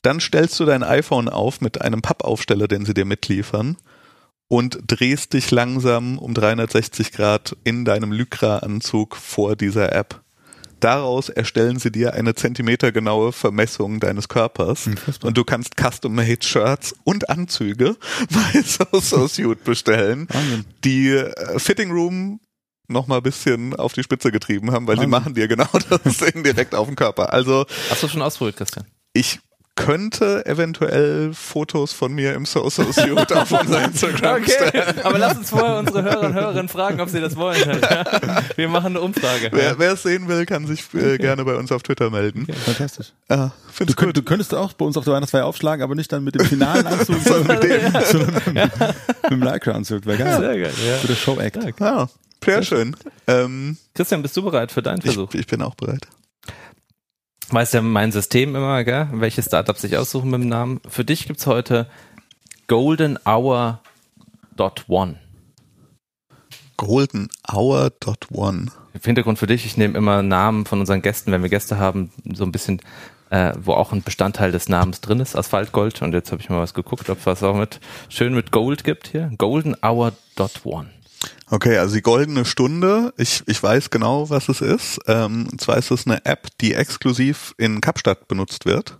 Dann stellst du dein iPhone auf mit einem Pappaufsteller, den sie dir mitliefern und drehst dich langsam um 360 Grad in deinem Lycra-Anzug vor dieser App. Daraus erstellen sie dir eine zentimetergenaue Vermessung deines Körpers Unfassbar. und du kannst custom-made Shirts und Anzüge bei So Suit bestellen, Wahnsinn. die äh, Fitting Room noch mal ein bisschen auf die Spitze getrieben haben, weil Wahnsinn. sie machen dir genau das Ding direkt auf den Körper. Also Hast du schon ausprobiert, Christian? Ich könnte eventuell Fotos von mir im So-So Suit auf unser Instagram okay. stellen. Aber lass uns vorher unsere Hörer und Hörerinnen fragen, ob sie das wollen. Wir machen eine Umfrage. Wer, wer es sehen will, kann sich äh, gerne bei uns auf Twitter melden. Okay. Fantastisch. Ja, du, könnt, du, könntest auch bei uns auf der Weihnachtsfeier aufschlagen, aber nicht dann mit dem finalen Anzug, sondern mit dem, sondern mit, ja. mit dem Lycra-Anzug. Wäre geil. Sehr geil. Ja. Für das Show-Act. Ja, sehr schön. Ähm, Christian, bist du bereit für deinen Versuch? Ich, ich bin auch bereit weiß ja mein System immer, gell, welche Startups ich aussuchen mit dem Namen. Für dich gibt es heute Golden Hour One. Golden Hour One. Hintergrund für dich, ich nehme immer Namen von unseren Gästen, wenn wir Gäste haben, so ein bisschen, äh, wo auch ein Bestandteil des Namens drin ist, Asphaltgold. Und jetzt habe ich mal was geguckt, ob es was auch mit schön mit Gold gibt hier. Golden Hour One. Okay, also die goldene Stunde, ich, ich weiß genau, was es ist. Ähm, und zwar ist es eine App, die exklusiv in Kapstadt benutzt wird,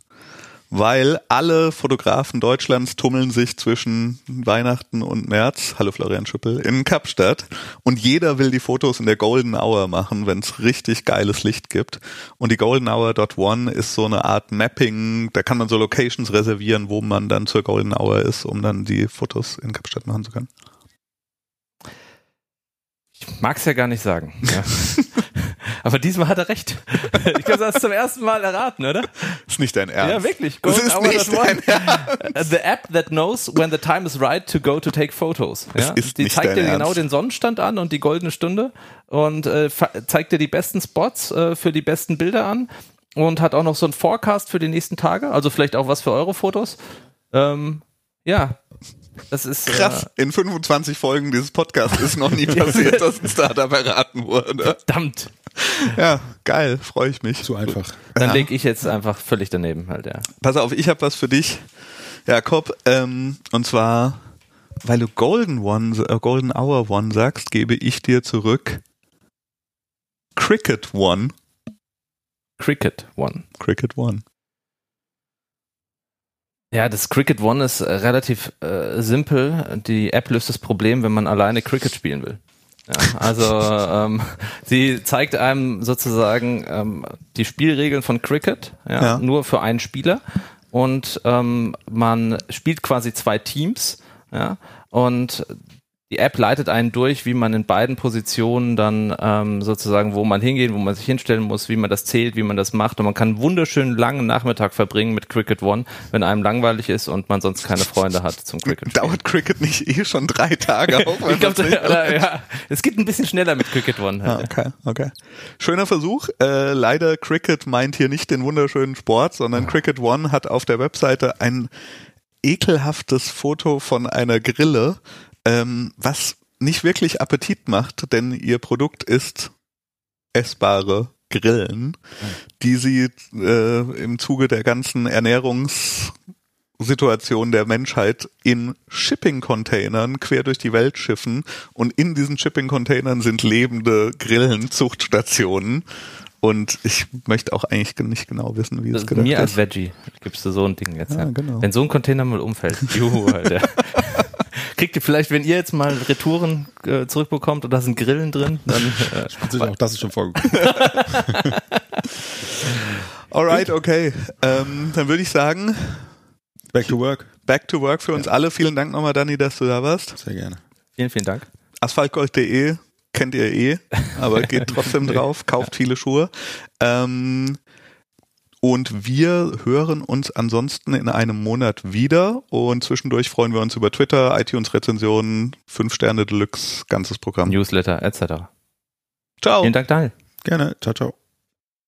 weil alle Fotografen Deutschlands tummeln sich zwischen Weihnachten und März, hallo Florian Schüppel, in Kapstadt und jeder will die Fotos in der Golden Hour machen, wenn es richtig geiles Licht gibt. Und die Golden Hour One ist so eine Art Mapping, da kann man so Locations reservieren, wo man dann zur Golden Hour ist, um dann die Fotos in Kapstadt machen zu können. Ich mag es ja gar nicht sagen. Ja. Aber diesmal hat er recht. Ich glaube, das zum ersten Mal erraten, oder? Ist nicht dein Ernst. Ja, wirklich. das ist nicht dein Ernst. The app that knows when the time is right to go to take photos. Ja? ist die nicht zeigt dir genau Ernst. den Sonnenstand an und die goldene Stunde und äh, zeigt dir die besten Spots äh, für die besten Bilder an und hat auch noch so einen Forecast für die nächsten Tage. Also vielleicht auch was für eure Fotos. Ähm, ja, das ist krass. Äh, In 25 Folgen dieses Podcasts ist noch nie passiert, dass ein Startup erraten wurde. Verdammt. Ja, geil, freue ich mich. Zu einfach. Dann ja. leg ich jetzt einfach völlig daneben halt, ja. Pass auf, ich habe was für dich, Jakob, ähm, und zwar weil du Golden One, äh, Golden Hour One sagst, gebe ich dir zurück Cricket One. Cricket One. Cricket One. Ja, das Cricket One ist äh, relativ äh, simpel. Die App löst das Problem, wenn man alleine Cricket spielen will. Ja, also ähm, sie zeigt einem sozusagen ähm, die Spielregeln von Cricket, ja, Ja. nur für einen Spieler. Und ähm, man spielt quasi zwei Teams, ja, und die App leitet einen durch, wie man in beiden Positionen dann ähm, sozusagen, wo man hingehen, wo man sich hinstellen muss, wie man das zählt, wie man das macht. Und man kann einen wunderschönen langen Nachmittag verbringen mit Cricket One, wenn einem langweilig ist und man sonst keine Freunde hat zum Cricket. Dauert Cricket nicht eh schon drei Tage wenn Ich glaub, man's nicht- ja, es geht ein bisschen schneller mit Cricket One. Ah, okay, okay. Schöner Versuch. Äh, leider Cricket meint hier nicht den wunderschönen Sport, sondern Cricket One hat auf der Webseite ein ekelhaftes Foto von einer Grille, ähm, was nicht wirklich Appetit macht, denn ihr Produkt ist essbare Grillen, die sie äh, im Zuge der ganzen Ernährungssituation der Menschheit in Shipping-Containern quer durch die Welt schiffen und in diesen Shipping-Containern sind lebende Grillenzuchtstationen und ich möchte auch eigentlich nicht genau wissen, wie es gedacht mir als ist. Veggie gibst du so ein Ding jetzt. Ja, Ja, genau. Wenn so ein Container mal umfällt. Juhu, Alter. Kriegt ihr vielleicht, wenn ihr jetzt mal Retouren äh, zurückbekommt und da sind Grillen drin, dann äh, Sicher, auch das ist schon vorgekommen. Alright, okay. Ähm, dann würde ich sagen, Back to work. back to work für uns alle. Vielen Dank nochmal, Dani, dass du da warst. Sehr gerne. vielen, vielen Dank. Asphaltgold.de kennt ihr eh, aber geht trotzdem drauf, kauft viele Schuhe. Ähm, und wir hören uns ansonsten in einem Monat wieder und zwischendurch freuen wir uns über Twitter, iTunes-Rezensionen, 5 Sterne Deluxe, ganzes Programm. Newsletter etc. Ciao. Vielen Dank, Daniel. Gerne. Ciao, ciao.